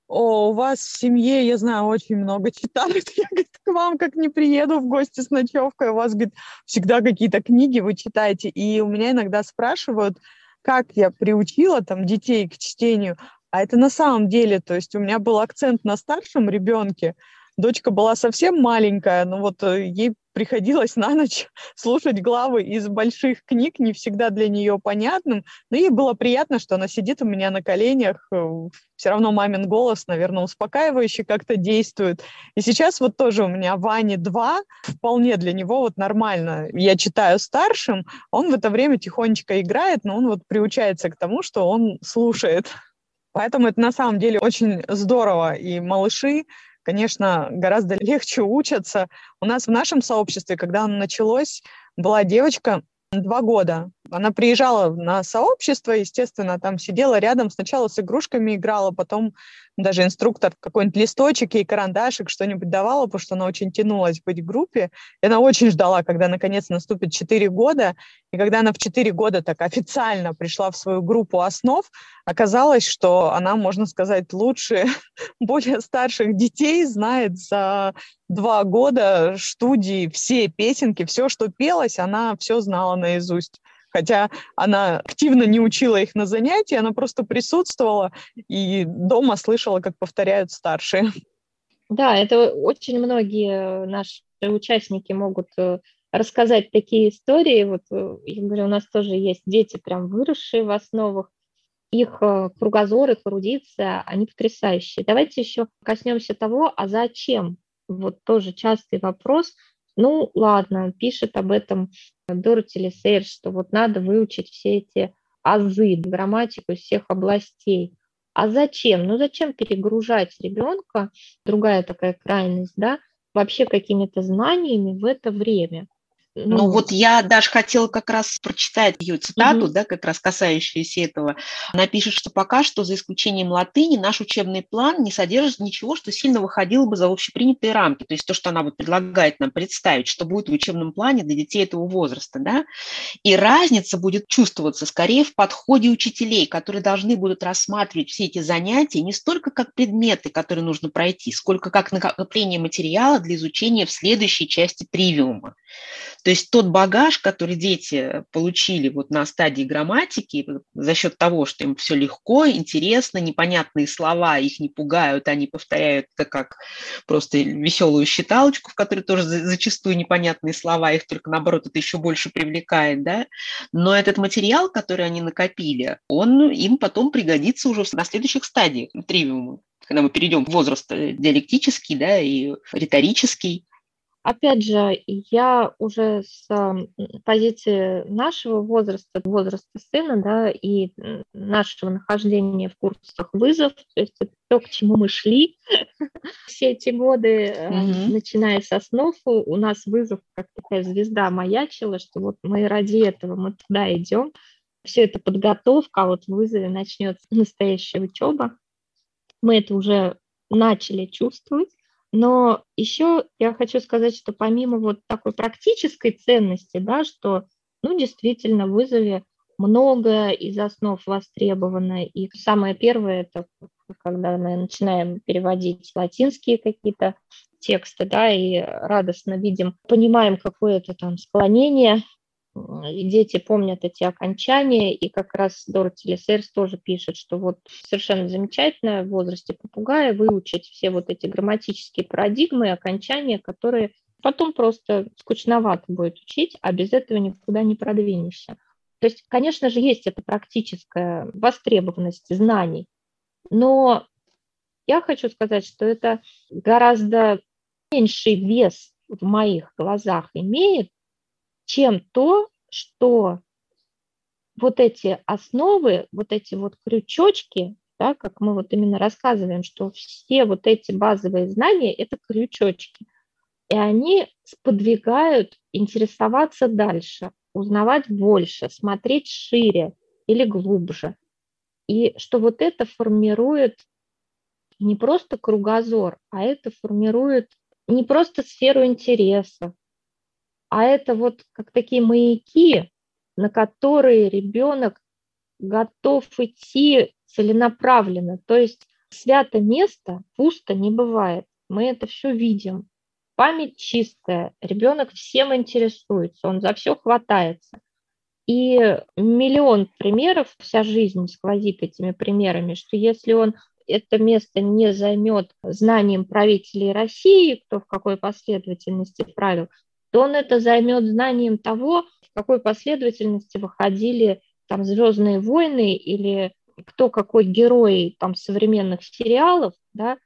о, у вас в семье, я знаю, очень много читают. Я, говорит, к вам как не приеду в гости с ночевкой, у вас, говорит, всегда какие-то книги вы читаете. И у меня иногда спрашивают, как я приучила там детей к чтению. А это на самом деле, то есть у меня был акцент на старшем ребенке, дочка была совсем маленькая, но вот э, ей приходилось на ночь слушать главы из больших книг, не всегда для нее понятным, но ей было приятно, что она сидит у меня на коленях, э, все равно мамин голос, наверное, успокаивающий как-то действует. И сейчас вот тоже у меня Ване 2, вполне для него вот нормально. Я читаю старшим, он в это время тихонечко играет, но он вот приучается к тому, что он слушает. Поэтому это на самом деле очень здорово. И малыши конечно, гораздо легче учатся. У нас в нашем сообществе, когда оно началось, была девочка два года. Она приезжала на сообщество, естественно, там сидела рядом, сначала с игрушками играла, потом даже инструктор какой-нибудь листочек и карандашик что-нибудь давала, потому что она очень тянулась быть в группе. И она очень ждала, когда наконец наступит 4 года. И когда она в 4 года так официально пришла в свою группу основ, оказалось, что она, можно сказать, лучше более старших детей знает за два года студии все песенки, все, что пелось, она все знала наизусть хотя она активно не учила их на занятии, она просто присутствовала и дома слышала, как повторяют старшие. Да, это очень многие наши участники могут э, рассказать такие истории. Вот э, я говорю, у нас тоже есть дети, прям выросшие в основах. Их э, кругозор, их эрудиция, они потрясающие. Давайте еще коснемся того, а зачем? Вот тоже частый вопрос. Ну, ладно, пишет об этом Дороти Лесейр, что вот надо выучить все эти азы, грамматику из всех областей. А зачем? Ну зачем перегружать ребенка, другая такая крайность, да, вообще какими-то знаниями в это время? Ну, ну вот я даже хотела как раз прочитать ее цитату, угу. да, как раз касающуюся этого. Она пишет, что пока что, за исключением латыни, наш учебный план не содержит ничего, что сильно выходило бы за общепринятые рамки. То есть то, что она вот предлагает нам представить, что будет в учебном плане для детей этого возраста, да. И разница будет чувствоваться скорее в подходе учителей, которые должны будут рассматривать все эти занятия не столько как предметы, которые нужно пройти, сколько как накопление материала для изучения в следующей части тривиума. То есть тот багаж, который дети получили вот на стадии грамматики за счет того, что им все легко, интересно, непонятные слова их не пугают, они повторяют это как просто веселую считалочку, в которой тоже зачастую непонятные слова, их только наоборот это еще больше привлекает, да. Но этот материал, который они накопили, он им потом пригодится уже на следующих стадиях тривиума когда мы перейдем в возраст э, диалектический, да, и риторический, Опять же, я уже с позиции нашего возраста, возраста сына, да, и нашего нахождения в курсах вызов, то есть это то, к чему мы шли все эти годы, mm-hmm. начиная со снов, у нас вызов как такая звезда маячила, что вот мы ради этого, мы туда идем. Все это подготовка, а вот в вызове начнется настоящая учеба. Мы это уже начали чувствовать. Но еще я хочу сказать, что помимо вот такой практической ценности, да, что, ну, действительно, в вызове много из основ востребовано. И самое первое, это когда мы начинаем переводить латинские какие-то тексты, да, и радостно видим, понимаем какое-то там склонение и дети помнят эти окончания, и как раз Дороти Лесерс тоже пишет, что вот совершенно замечательно в возрасте попугая выучить все вот эти грамматические парадигмы окончания, которые потом просто скучновато будет учить, а без этого никуда не продвинешься. То есть, конечно же, есть эта практическая востребованность знаний, но я хочу сказать, что это гораздо меньший вес в моих глазах имеет, чем то, что вот эти основы, вот эти вот крючочки, да, как мы вот именно рассказываем, что все вот эти базовые знания – это крючочки, и они сподвигают интересоваться дальше, узнавать больше, смотреть шире или глубже. И что вот это формирует не просто кругозор, а это формирует не просто сферу интересов, а это вот как такие маяки, на которые ребенок готов идти целенаправленно. То есть свято место пусто не бывает. Мы это все видим. Память чистая, ребенок всем интересуется, он за все хватается. И миллион примеров, вся жизнь сквозит этими примерами, что если он это место не займет знанием правителей России, кто в какой последовательности правил, то он это займет знанием того, в какой последовательности выходили там «Звездные войны» или кто какой герой там современных сериалов, да,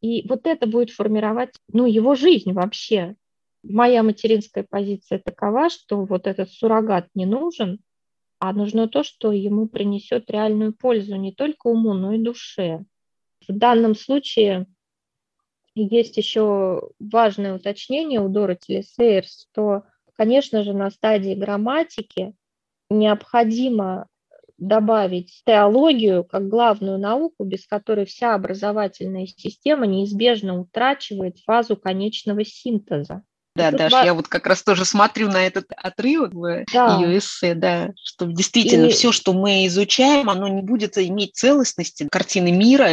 и вот это будет формировать, ну, его жизнь вообще. Моя материнская позиция такова, что вот этот суррогат не нужен, а нужно то, что ему принесет реальную пользу не только уму, но и душе. В данном случае есть еще важное уточнение у Дороти Сейерс, что, конечно же, на стадии грамматики необходимо добавить теологию как главную науку, без которой вся образовательная система неизбежно утрачивает фазу конечного синтеза. Да, Тут Даш, я вот как раз тоже смотрю на этот отрывок в да. ее эссе, да, что действительно и... все, что мы изучаем, оно не будет иметь целостности картины мира,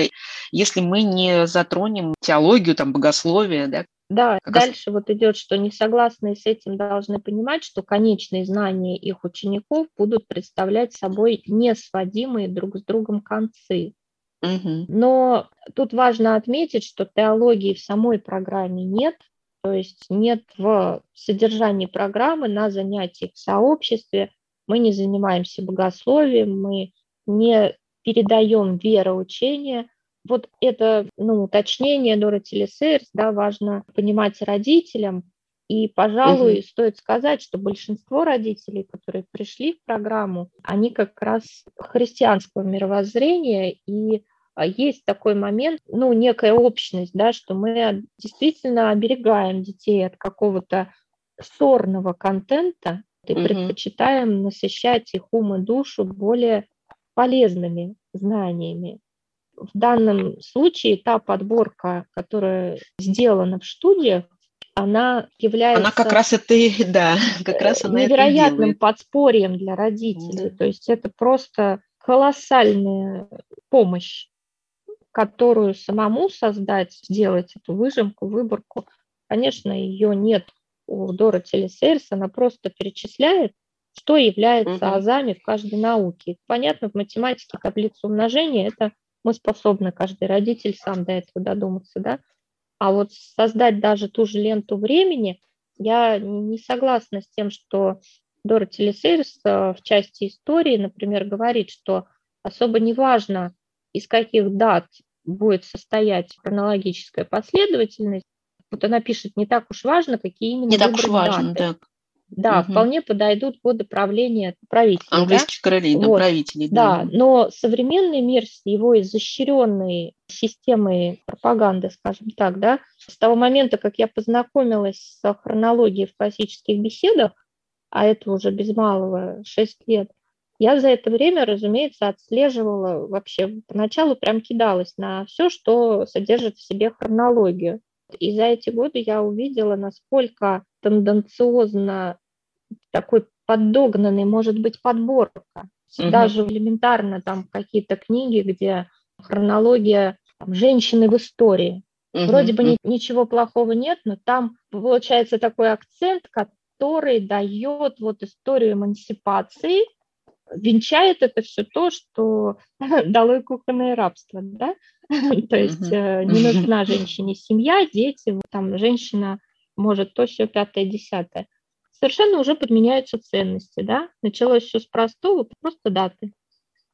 если мы не затронем теологию, там, богословие, да. Да, как дальше раз... вот идет, что несогласные с этим должны понимать, что конечные знания их учеников будут представлять собой несводимые друг с другом концы. Угу. Но тут важно отметить, что теологии в самой программе нет, то есть нет в содержании программы на занятиях в сообществе, мы не занимаемся богословием, мы не передаем вероучение. Вот это ну, уточнение Дороти Лесерс, да, важно понимать родителям. И, пожалуй, угу. стоит сказать, что большинство родителей, которые пришли в программу, они как раз христианского мировоззрения и есть такой момент, ну, некая общность, да, что мы действительно оберегаем детей от какого-то сорного контента и угу. предпочитаем насыщать их ум и душу более полезными знаниями. В данном случае та подборка, которая сделана в студиях, она является... Она как раз это, да, как раз она невероятным подспорьем для родителей. Да. То есть это просто колоссальная помощь которую самому создать, сделать эту выжимку, выборку, конечно, ее нет у Дороти Лисерс, она просто перечисляет, что является угу. азами в каждой науке. Понятно, в математике таблицу умножения это мы способны, каждый родитель сам до этого додуматься, да. А вот создать даже ту же ленту времени, я не согласна с тем, что Дороти Лисерс э, в части истории, например, говорит, что особо не важно, из каких дат будет состоять хронологическая последовательность. Вот она пишет, не так уж важно, какие именно Не так уж важно, даты. да. Да, угу. вполне подойдут годы правления правителей. Английских да? королей, вот. правителей. Да. да, но современный мир с его изощренной системой пропаганды, скажем так, да, с того момента, как я познакомилась с хронологией в классических беседах, а это уже без малого 6 лет, я за это время, разумеется, отслеживала вообще, поначалу прям кидалась на все, что содержит в себе хронологию. И за эти годы я увидела, насколько тенденциозно такой поддогнанный может быть подборка. Угу. Даже элементарно там какие-то книги, где хронология там, женщины в истории. Угу. Вроде бы ни, ничего плохого нет, но там получается такой акцент, который дает вот историю эмансипации, венчает это все то, что дало и кухонное рабство, да? То есть э, не нужна женщине семья, дети, там женщина может то, все пятое, десятое. Совершенно уже подменяются ценности, да? Началось все с простого, просто даты,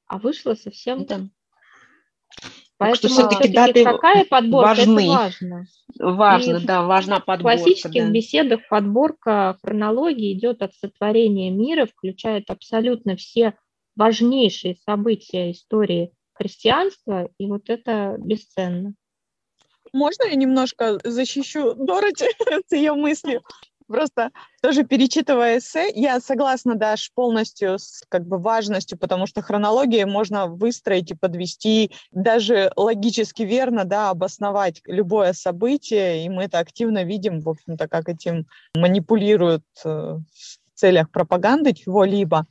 а вышло совсем да. Поэтому что все-таки даты какая подборка, важны. это важно. Важно, и да, важна подборка. В классических да. беседах подборка хронологии идет от сотворения мира, включает абсолютно все важнейшие события истории христианства, и вот это бесценно. Можно я немножко защищу Дороти с ее мыслью? Просто тоже перечитывая эссе, я согласна, Даш, полностью с как бы важностью, потому что хронологию можно выстроить и подвести, даже логически верно, да, обосновать любое событие, и мы это активно видим, в общем-то, как этим манипулируют э, в целях пропаганды чего-либо.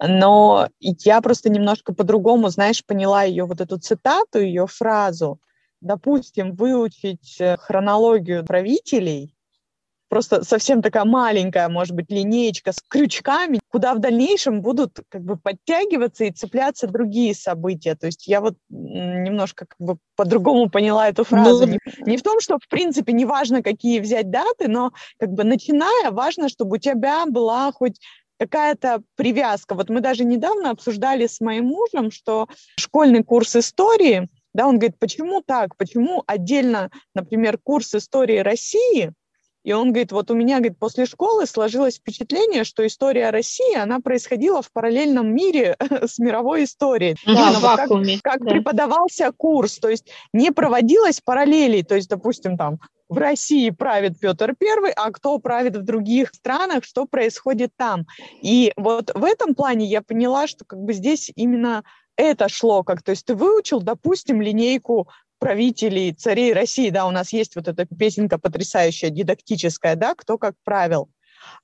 Но я просто немножко по-другому, знаешь, поняла ее вот эту цитату, ее фразу. Допустим, выучить э, хронологию правителей, просто совсем такая маленькая, может быть, линеечка с крючками, куда в дальнейшем будут как бы подтягиваться и цепляться другие события. То есть я вот немножко как бы по-другому поняла эту фразу. Ну... Не, не в том, что в принципе не важно, какие взять даты, но как бы начиная, важно, чтобы у тебя была хоть какая-то привязка. Вот мы даже недавно обсуждали с моим мужем, что школьный курс истории, да, он говорит, почему так, почему отдельно, например, курс истории России – и он говорит, вот у меня, говорит, после школы сложилось впечатление, что история России, она происходила в параллельном мире с мировой историей. Да, в вакууме. Как, как да. преподавался курс, то есть не проводилось параллелей, то есть, допустим, там в России правит Петр Первый, а кто правит в других странах, что происходит там. И вот в этом плане я поняла, что как бы здесь именно это шло, как, то есть ты выучил, допустим, линейку правителей, царей России, да, у нас есть вот эта песенка потрясающая, дидактическая, да, кто как правил.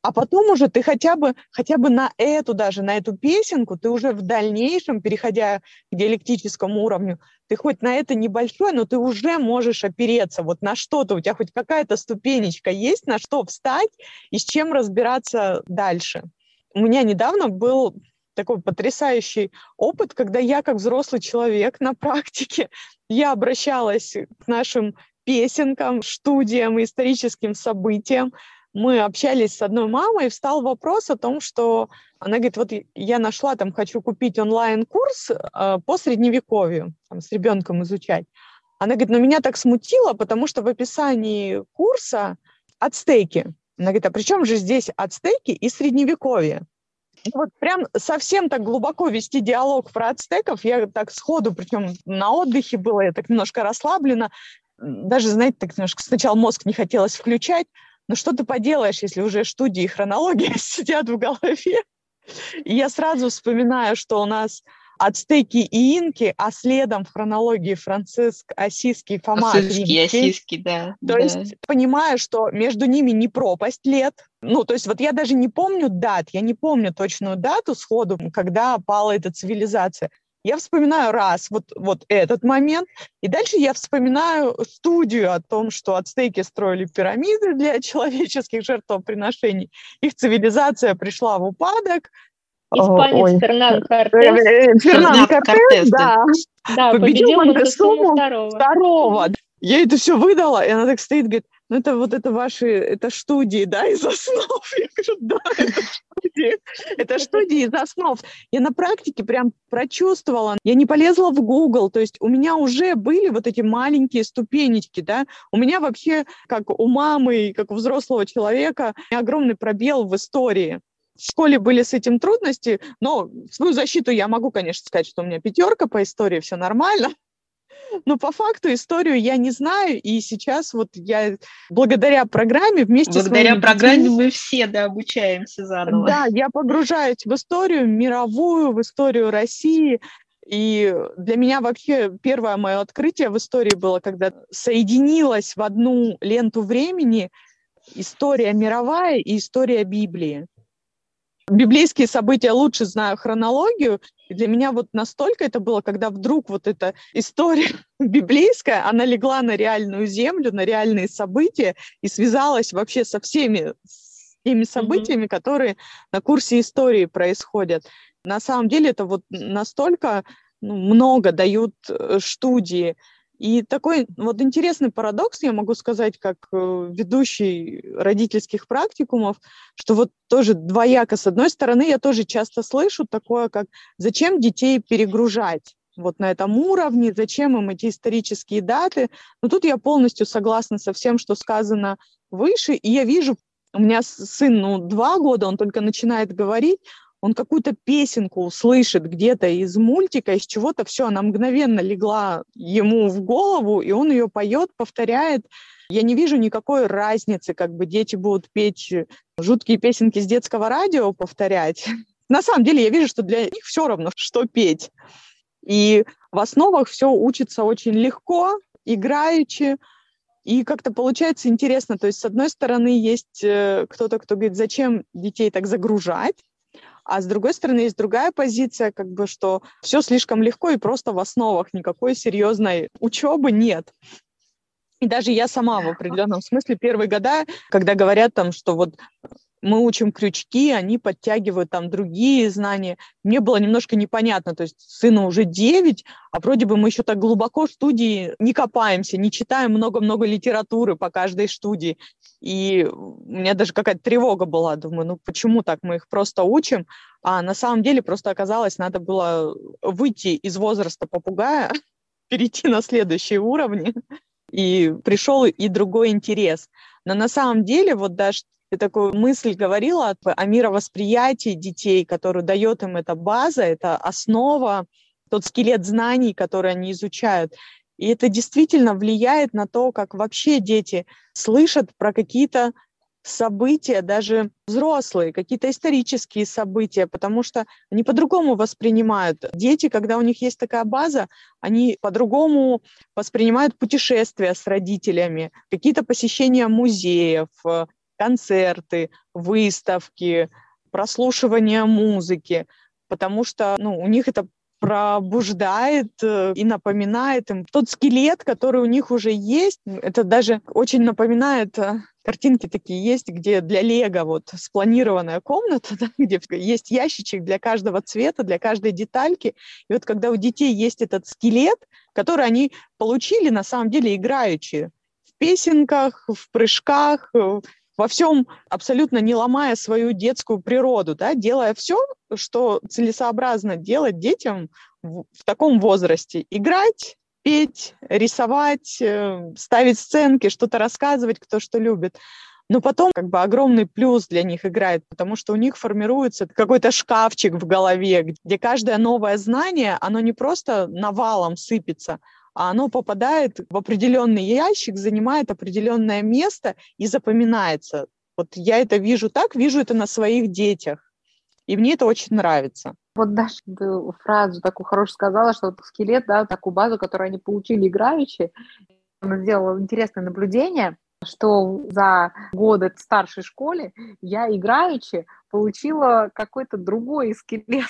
А потом уже ты хотя бы, хотя бы на эту даже, на эту песенку, ты уже в дальнейшем, переходя к диалектическому уровню, ты хоть на это небольшое, но ты уже можешь опереться вот на что-то, у тебя хоть какая-то ступенечка есть, на что встать и с чем разбираться дальше. У меня недавно был такой потрясающий опыт, когда я как взрослый человек на практике, я обращалась к нашим песенкам, студиям, историческим событиям. Мы общались с одной мамой, и встал вопрос о том, что она говорит, вот я нашла, там, хочу купить онлайн-курс э, по средневековью, там, с ребенком изучать. Она говорит, но меня так смутило, потому что в описании курса ацтеки. Она говорит, а при чем же здесь ацтеки и средневековье? Вот прям совсем так глубоко вести диалог про ацтеков, я так сходу, причем на отдыхе была, я так немножко расслаблена, даже, знаете, так немножко сначала мозг не хотелось включать, но что ты поделаешь, если уже студии и хронология сидят в голове? И я сразу вспоминаю, что у нас ацтеки и инки, а следом в хронологии Франциск, Осиский, Фома. Осиский, Осиский, да. То да. есть понимаю, что между ними не пропасть лет. Ну, то есть вот я даже не помню дат, я не помню точную дату сходу, когда пала эта цивилизация. Я вспоминаю раз вот, вот этот момент, и дальше я вспоминаю студию о том, что ацтеки строили пирамиды для человеческих жертвоприношений. Их цивилизация пришла в упадок, Испанец Фернан Кортес. Э, Фернан Кортес, да. Да, победил, победил Монтесуму второго. второго. Я это все выдала, и она так стоит, говорит, ну это вот это ваши, это студии, да, из основ. Я говорю, да, это студии, это студии из основ. Я на практике прям прочувствовала, я не полезла в Google, то есть у меня уже были вот эти маленькие ступенечки, да, у меня вообще, как у мамы, как у взрослого человека, огромный пробел в истории в школе были с этим трудности, но в свою защиту я могу, конечно, сказать, что у меня пятерка по истории, все нормально. Но по факту историю я не знаю, и сейчас вот я благодаря программе вместе благодаря с Благодаря программе детьми, мы все, да, обучаемся заново. Да, я погружаюсь в историю мировую, в историю России, и для меня вообще первое мое открытие в истории было, когда соединилась в одну ленту времени история мировая и история Библии библейские события лучше знаю хронологию, и для меня вот настолько это было, когда вдруг вот эта история библейская, она легла на реальную землю, на реальные события и связалась вообще со всеми с теми событиями, mm-hmm. которые на курсе истории происходят. На самом деле это вот настолько ну, много дают э, студии, и такой вот интересный парадокс, я могу сказать, как э, ведущий родительских практикумов, что вот тоже двояко. С одной стороны, я тоже часто слышу такое, как зачем детей перегружать? вот на этом уровне, зачем им эти исторические даты. Но тут я полностью согласна со всем, что сказано выше, и я вижу, у меня сын, ну, два года, он только начинает говорить, он какую-то песенку услышит где-то из мультика, из чего-то, все, она мгновенно легла ему в голову, и он ее поет, повторяет. Я не вижу никакой разницы, как бы дети будут петь жуткие песенки с детского радио, повторять. На самом деле я вижу, что для них все равно, что петь. И в основах все учится очень легко, играючи, и как-то получается интересно. То есть, с одной стороны, есть э, кто-то, кто говорит, зачем детей так загружать, а с другой стороны, есть другая позиция, как бы, что все слишком легко и просто в основах никакой серьезной учебы нет. И даже я сама в определенном смысле первые года, когда говорят там, что вот мы учим крючки, они подтягивают там другие знания. Мне было немножко непонятно, то есть сыну уже 9, а вроде бы мы еще так глубоко в студии не копаемся, не читаем много-много литературы по каждой студии. И у меня даже какая-то тревога была, думаю, ну почему так, мы их просто учим, а на самом деле просто оказалось, надо было выйти из возраста попугая, перейти на следующие уровни, и пришел и другой интерес. Но на самом деле, вот даже ты такую мысль говорила о мировосприятии детей, которую дает им эта база, это основа, тот скелет знаний, который они изучают. И это действительно влияет на то, как вообще дети слышат про какие-то события, даже взрослые, какие-то исторические события, потому что они по-другому воспринимают. Дети, когда у них есть такая база, они по-другому воспринимают путешествия с родителями, какие-то посещения музеев, концерты, выставки, прослушивание музыки, потому что ну, у них это пробуждает э, и напоминает им тот скелет, который у них уже есть. Это даже очень напоминает э, картинки такие есть, где для Лего вот спланированная комната, да, где есть ящичек для каждого цвета, для каждой детальки. И вот когда у детей есть этот скелет, который они получили на самом деле играючи, в песенках, в прыжках, э, во всем абсолютно не ломая свою детскую природу, да, делая все, что целесообразно делать детям в, в таком возрасте. Играть, петь, рисовать, э, ставить сценки, что-то рассказывать, кто что любит. Но потом как бы огромный плюс для них играет, потому что у них формируется какой-то шкафчик в голове, где каждое новое знание, оно не просто навалом сыпется, оно попадает в определенный ящик, занимает определенное место и запоминается. Вот я это вижу так, вижу это на своих детях. И мне это очень нравится. Вот Даша ты фразу такую хорошую сказала, что вот скелет, да, такую базу, которую они получили играючи, она сделала интересное наблюдение, что за годы в старшей школе я играючи получила какой-то другой скелет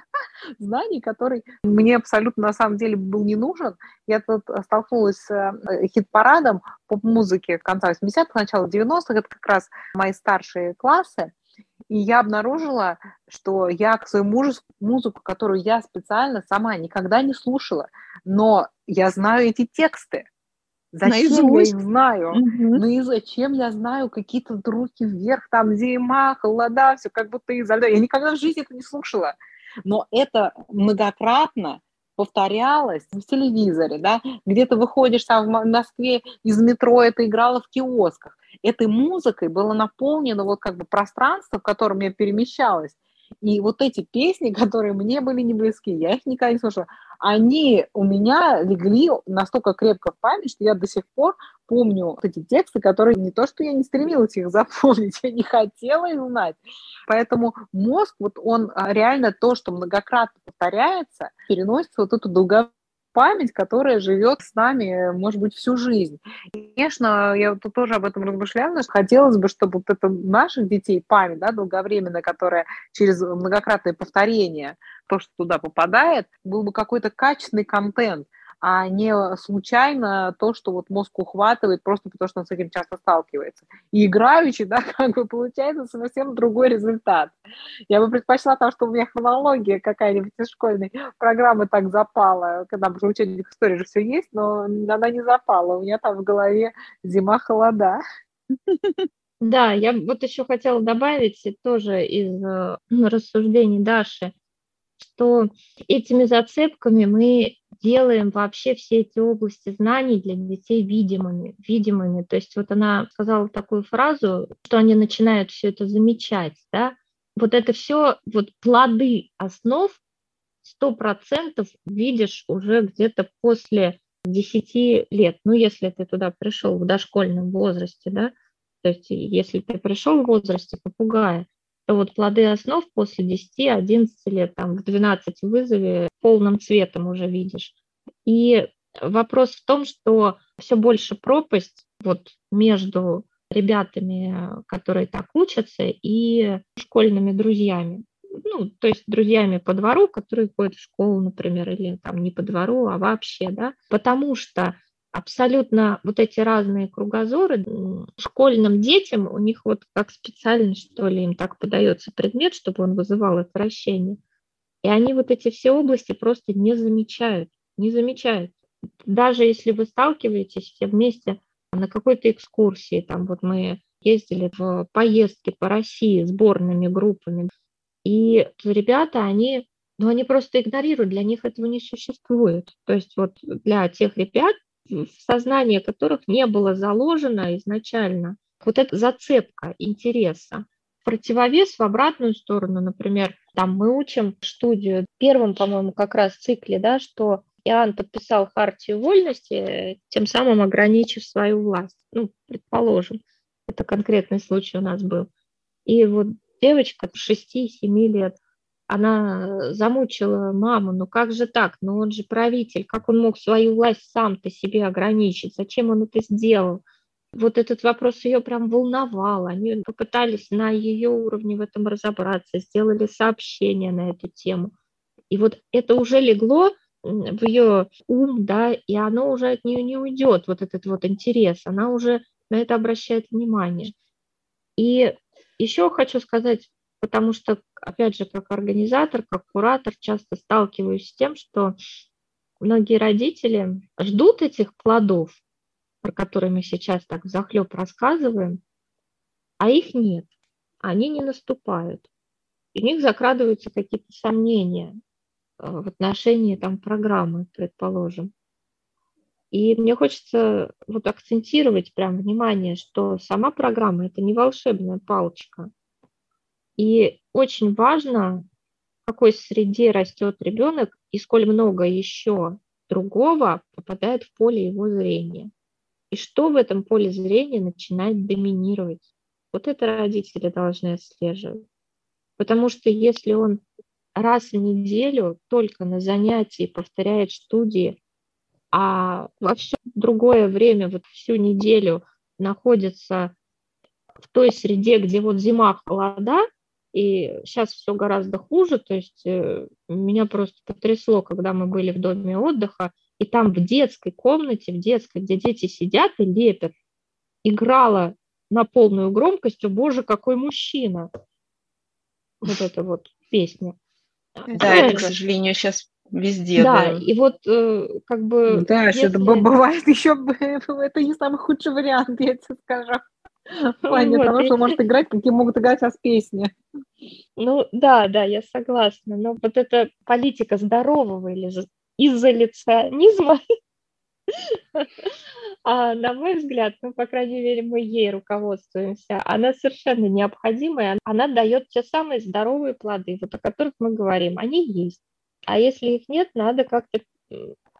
знаний, который мне абсолютно на самом деле был не нужен. Я тут столкнулась с э, хит-парадом поп-музыки конца 80-х, начала 90-х, это как раз мои старшие классы, и я обнаружила, что я к своему мужу музыку, которую я специально сама никогда не слушала, но я знаю эти тексты. Зачем Наизусть. я их знаю? Угу. Ну и зачем я знаю какие-то руки вверх, там зима, холода, все как будто изо льда. Я никогда в жизни это не слушала но это многократно повторялось в телевизоре, да, где то выходишь там в Москве из метро, это играло в киосках. Этой музыкой было наполнено вот как бы пространство, в котором я перемещалась. И вот эти песни, которые мне были не близки, я их никогда не слушала, они у меня легли настолько крепко в память, что я до сих пор помню вот эти тексты, которые не то, что я не стремилась их запомнить, я не хотела их знать. Поэтому мозг, вот он а, реально то, что многократно повторяется, переносится вот эту долговую память, которая живет с нами, может быть, всю жизнь. Конечно, я тут тоже об этом размышляла, что хотелось бы, чтобы вот это наших детей память, да, долговременная, которая через многократное повторение, то, что туда попадает, был бы какой-то качественный контент, а не случайно то, что вот мозг ухватывает просто потому, что он с этим часто сталкивается. И играючи, да, как бы получается совсем другой результат. Я бы предпочла то, что у меня хронология какая-нибудь из школьной программы так запала, когда уже учебник истории же все есть, но она не запала. У меня там в голове зима-холода. Да, я вот еще хотела добавить тоже из э, рассуждений Даши, что этими зацепками мы делаем вообще все эти области знаний для детей видимыми, видимыми. То есть вот она сказала такую фразу, что они начинают все это замечать, да, вот это все, вот плоды основ сто процентов видишь уже где-то после 10 лет. Ну, если ты туда пришел в дошкольном возрасте, да, то есть если ты пришел в возрасте попугая, вот плоды основ после 10-11 лет, там в 12 вызове полным цветом уже видишь. И вопрос в том, что все больше пропасть вот между ребятами, которые так учатся, и школьными друзьями. Ну, то есть друзьями по двору, которые ходят в школу, например, или там не по двору, а вообще, да, потому что абсолютно вот эти разные кругозоры школьным детям, у них вот как специально, что ли, им так подается предмет, чтобы он вызывал отвращение. И они вот эти все области просто не замечают, не замечают. Даже если вы сталкиваетесь все вместе на какой-то экскурсии, там вот мы ездили в поездки по России сборными группами, и ребята, они, ну, они просто игнорируют, для них этого не существует. То есть вот для тех ребят, сознание которых не было заложено изначально вот эта зацепка интереса. Противовес в обратную сторону, например, там мы учим студию первым, по-моему, как раз цикле, да, что Иоанн подписал хартию вольности, тем самым ограничив свою власть. Ну, предположим, это конкретный случай у нас был. И вот девочка 6-7 лет, она замучила маму, ну как же так, ну он же правитель, как он мог свою власть сам-то себе ограничить, зачем он это сделал? Вот этот вопрос ее прям волновал, они попытались на ее уровне в этом разобраться, сделали сообщение на эту тему. И вот это уже легло в ее ум, да, и оно уже от нее не уйдет, вот этот вот интерес, она уже на это обращает внимание. И еще хочу сказать, потому что, опять же, как организатор, как куратор, часто сталкиваюсь с тем, что многие родители ждут этих плодов, про которые мы сейчас так захлеб рассказываем, а их нет, они не наступают. И у них закрадываются какие-то сомнения. Э, в отношении там программы, предположим. И мне хочется вот акцентировать прям внимание, что сама программа – это не волшебная палочка. И очень важно, в какой среде растет ребенок и сколь много еще другого попадает в поле его зрения. И что в этом поле зрения начинает доминировать. Вот это родители должны отслеживать. Потому что если он раз в неделю только на занятии повторяет студии, а во все другое время, вот всю неделю находится в той среде, где вот зима, холода, и сейчас все гораздо хуже, то есть э, меня просто потрясло, когда мы были в доме отдыха, и там в детской комнате, в детской, где дети сидят и лепят, играла на полную громкость «О, боже, какой мужчина!» Вот эта вот песня. Да, это, к сожалению, сейчас везде. Да, да. и вот э, как бы... Да, если... это бывает еще, это не самый худший вариант, я тебе скажу. В плане вот, того, что может играть, какие могут играть сейчас песни. Ну да, да, я согласна. Но вот эта политика здорового или изоляционизма, а, на мой взгляд, ну, по крайней мере, мы ей руководствуемся, она совершенно необходимая, она дает те самые здоровые плоды, вот о которых мы говорим, они есть. А если их нет, надо как-то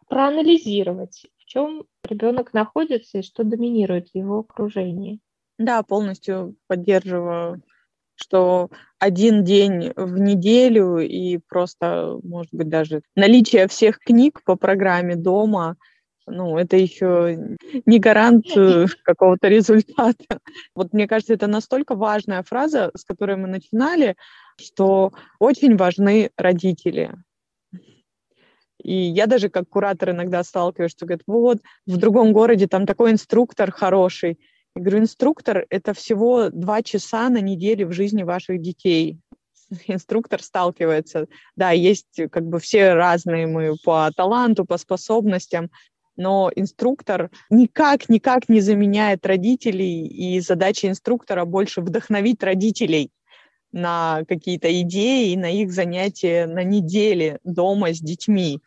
проанализировать, в чем ребенок находится и что доминирует в его окружении. Да, полностью поддерживаю, что один день в неделю и просто, может быть, даже наличие всех книг по программе дома – ну, это еще не гарант э, какого-то результата. Вот мне кажется, это настолько важная фраза, с которой мы начинали, что очень важны родители. И я даже как куратор иногда сталкиваюсь, что говорят, вот, в другом городе там такой инструктор хороший. Я говорю, инструктор – это всего два часа на неделе в жизни ваших детей. Инструктор сталкивается. Да, есть как бы все разные мы по таланту, по способностям, но инструктор никак, никак не заменяет родителей, и задача инструктора больше вдохновить родителей на какие-то идеи на их занятия на неделе дома с детьми.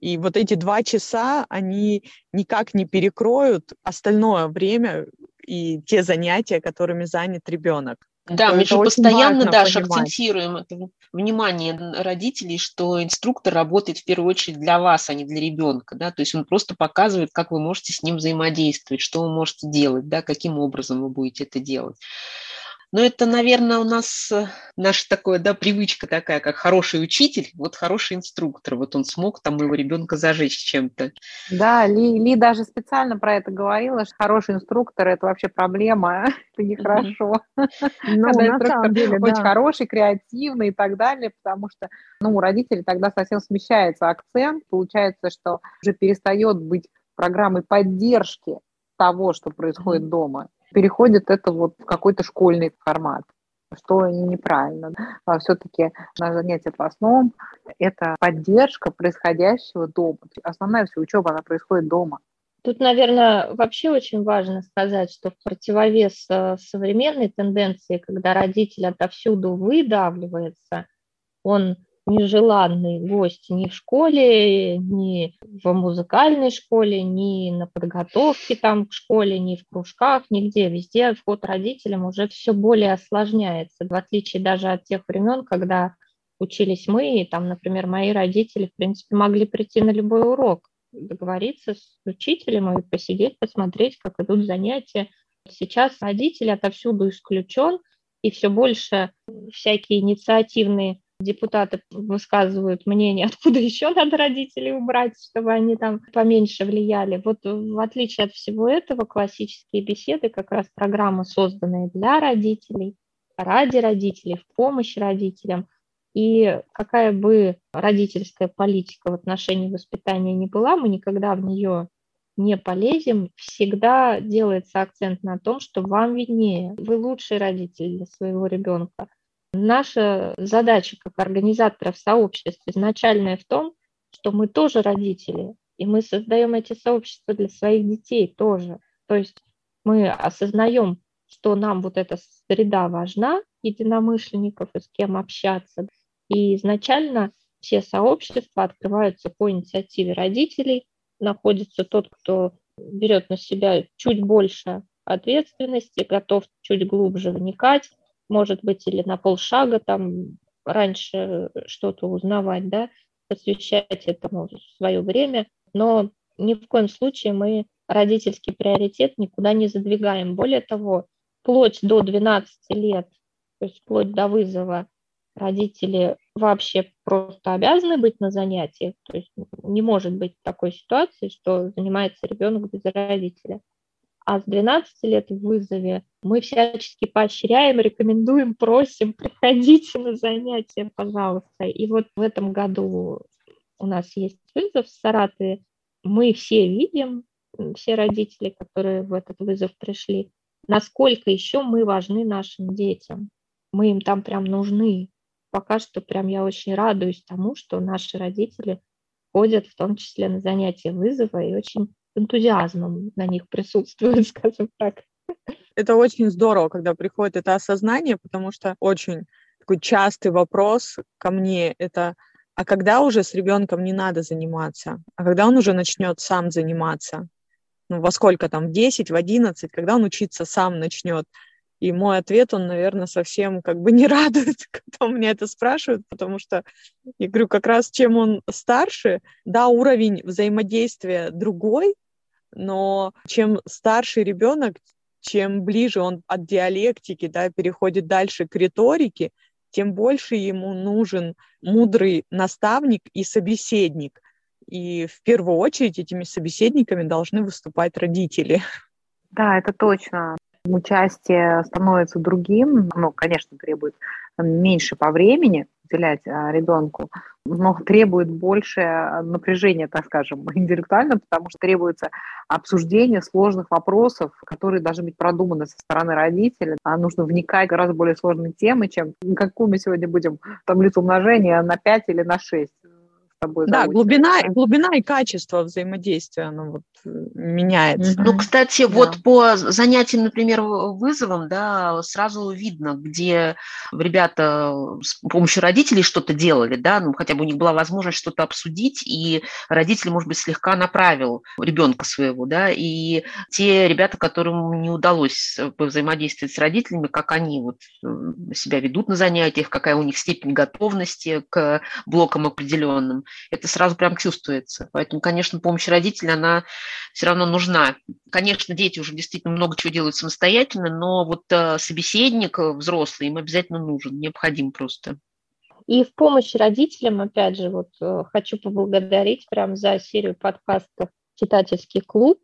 И вот эти два часа, они никак не перекроют остальное время и те занятия, которыми занят ребенок. Да, мы же постоянно, Даш, акцентируем это внимание родителей, что инструктор работает в первую очередь для вас, а не для ребенка, да, то есть он просто показывает, как вы можете с ним взаимодействовать, что вы можете делать, да, каким образом вы будете это делать. Но это, наверное, у нас э, наша такая, да, привычка такая, как хороший учитель, вот хороший инструктор. Вот он смог там моего ребенка зажечь чем-то. Да, Ли, Ли даже специально про это говорила, что хороший инструктор – это вообще проблема, это нехорошо. Ну, Когда инструктор очень хороший, креативный и так далее, потому что ну, у родителей тогда совсем смещается акцент. Получается, что уже перестает быть программой поддержки того, что происходит дома переходит это вот в какой-то школьный формат что неправильно. А все-таки на занятия по основам это поддержка происходящего дома. Основная вся учеба, она происходит дома. Тут, наверное, вообще очень важно сказать, что в противовес э, современной тенденции, когда родитель отовсюду выдавливается, он нежеланный гость ни в школе, ни в музыкальной школе, ни на подготовке там к школе, ни в кружках, нигде. Везде вход родителям уже все более осложняется, в отличие даже от тех времен, когда учились мы, и там, например, мои родители, в принципе, могли прийти на любой урок, договориться с учителем и посидеть, посмотреть, как идут занятия. Сейчас родитель отовсюду исключен, и все больше всякие инициативные депутаты высказывают мнение, откуда еще надо родителей убрать, чтобы они там поменьше влияли. Вот в отличие от всего этого, классические беседы, как раз программа, созданная для родителей, ради родителей, в помощь родителям. И какая бы родительская политика в отношении воспитания ни была, мы никогда в нее не полезем, всегда делается акцент на том, что вам виднее, вы лучший родитель для своего ребенка. Наша задача как организаторов сообществ изначальная в том, что мы тоже родители, и мы создаем эти сообщества для своих детей тоже. То есть мы осознаем, что нам вот эта среда важна, единомышленников и с кем общаться. И изначально все сообщества открываются по инициативе родителей. Находится тот, кто берет на себя чуть больше ответственности, готов чуть глубже вникать, может быть, или на полшага там раньше что-то узнавать, да, посвящать этому свое время, но ни в коем случае мы родительский приоритет никуда не задвигаем. Более того, вплоть до 12 лет, то есть вплоть до вызова, родители вообще просто обязаны быть на занятиях. То есть не может быть такой ситуации, что занимается ребенок без родителя. А с 12 лет в вызове мы всячески поощряем, рекомендуем, просим, приходите на занятия, пожалуйста. И вот в этом году у нас есть вызов в Саратове. Мы все видим, все родители, которые в этот вызов пришли, насколько еще мы важны нашим детям. Мы им там прям нужны. Пока что прям я очень радуюсь тому, что наши родители ходят в том числе на занятия вызова и очень энтузиазмом на них присутствуют, скажем так. Это очень здорово, когда приходит это осознание, потому что очень такой частый вопрос ко мне это а когда уже с ребенком не надо заниматься? А когда он уже начнет сам заниматься? Ну, во сколько там, в 10, в 11, когда он учиться сам начнет? И мой ответ, он, наверное, совсем как бы не радует, когда меня это спрашивают, потому что, я говорю, как раз чем он старше, да, уровень взаимодействия другой, но чем старше ребенок, чем ближе он от диалектики, да, переходит дальше к риторике, тем больше ему нужен мудрый наставник и собеседник. И в первую очередь этими собеседниками должны выступать родители. Да, это точно. Участие становится другим, ну, конечно, требует меньше по времени, уделять а, ребенку, но требует больше а, напряжения, так скажем, интеллектуально, потому что требуется обсуждение сложных вопросов, которые должны быть продуманы со стороны родителей. А нужно вникать в гораздо более сложные темы, чем какую мы сегодня будем таблицу умножения на 5 или на 6 собой Да, глубина, глубина и качество взаимодействия, оно вот э, меняется. Ну, кстати, да. вот по занятиям, например, вызовом, да, сразу видно, где ребята с помощью родителей что-то делали, да, ну, хотя бы у них была возможность что-то обсудить, и родитель, может быть, слегка направил ребенка своего, да, и те ребята, которым не удалось взаимодействовать с родителями, как они вот э, себя ведут на занятиях, какая у них степень готовности к блокам определенным, это сразу прям чувствуется. Поэтому, конечно, помощь родителей, она все равно нужна. Конечно, дети уже действительно много чего делают самостоятельно, но вот э, собеседник э, взрослый им обязательно нужен, необходим просто. И в помощь родителям, опять же, вот э, хочу поблагодарить прям за серию подкастов «Читательский клуб»,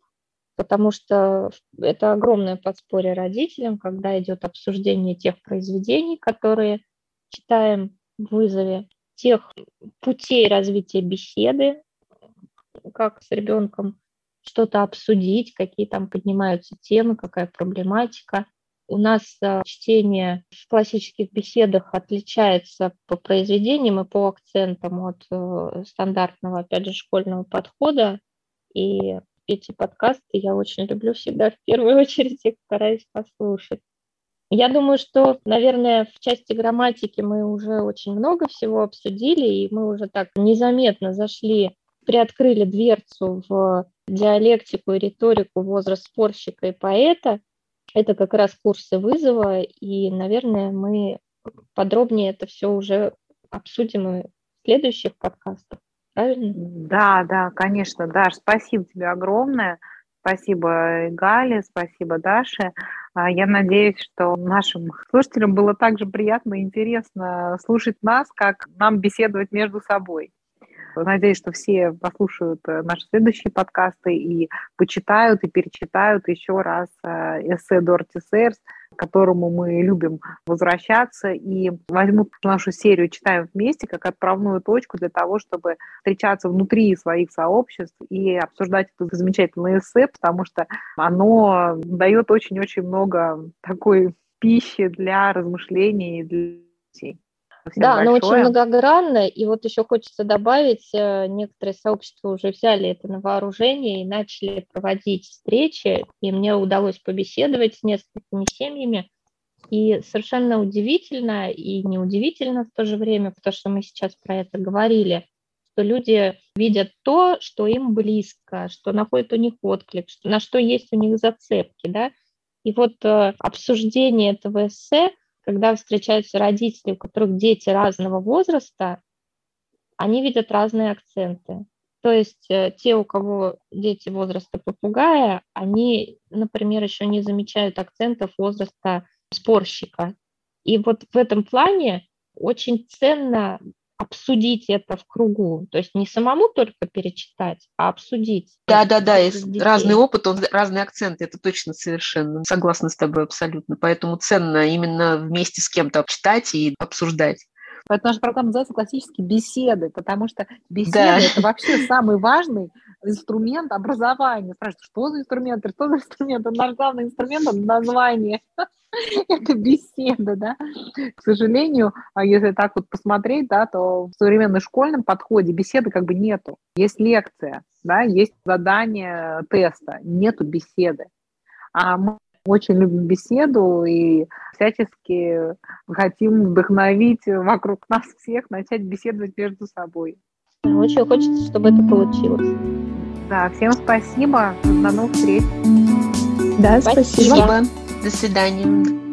потому что это огромное подспорье родителям, когда идет обсуждение тех произведений, которые читаем в вызове, тех путей развития беседы, как с ребенком что-то обсудить, какие там поднимаются темы, какая проблематика. У нас а, чтение в классических беседах отличается по произведениям и по акцентам от э, стандартного, опять же, школьного подхода. И эти подкасты я очень люблю всегда в первую очередь их стараюсь послушать. Я думаю, что, наверное, в части грамматики мы уже очень много всего обсудили, и мы уже так незаметно зашли, приоткрыли дверцу в диалектику и риторику возраст спорщика и поэта. Это как раз курсы вызова, и, наверное, мы подробнее это все уже обсудим и в следующих подкастах. Правильно? Да, да, конечно, Даш, спасибо тебе огромное. Спасибо Гале, спасибо Даше. А, я надеюсь, что нашим слушателям было так же приятно и интересно слушать нас, как нам беседовать между собой. Надеюсь, что все послушают э, наши следующие подкасты и почитают, и перечитают еще раз э, эссе Дорти Сейрс, к которому мы любим возвращаться, и возьмут нашу серию «Читаем вместе» как отправную точку для того, чтобы встречаться внутри своих сообществ и обсуждать это замечательное эссе, потому что оно дает очень-очень много такой пищи для размышлений и для детей. Всем да, большое. оно очень многогранное, и вот еще хочется добавить, э, некоторые сообщества уже взяли это на вооружение и начали проводить встречи, и мне удалось побеседовать с несколькими семьями, и совершенно удивительно и неудивительно в то же время, потому что мы сейчас про это говорили, что люди видят то, что им близко, что находит у них отклик, что, на что есть у них зацепки, да, и вот э, обсуждение этого эссе когда встречаются родители, у которых дети разного возраста, они видят разные акценты. То есть э, те, у кого дети возраста попугая, они, например, еще не замечают акцентов возраста спорщика. И вот в этом плане очень ценно обсудить это в кругу, то есть не самому только перечитать, а обсудить. Да, да, да, есть разный опыт, он, разные акценты, это точно совершенно. Согласна с тобой абсолютно. Поэтому ценно именно вместе с кем-то читать и обсуждать. Поэтому наша программа называется классические беседы, потому что беседы да. это вообще самый важный инструмент образования. Спрашивают, что за инструмент, что за инструмент? Это наш главный инструмент, это название. это беседа, да. К сожалению, а если так вот посмотреть, да, то в современном школьном подходе беседы как бы нету. Есть лекция, да, есть задание теста, нету беседы. А мы очень любим беседу и всячески хотим вдохновить вокруг нас всех начать беседовать между собой. Очень хочется, чтобы это получилось. Да, всем спасибо. До новых встреч. Да, спасибо. спасибо. До свидания.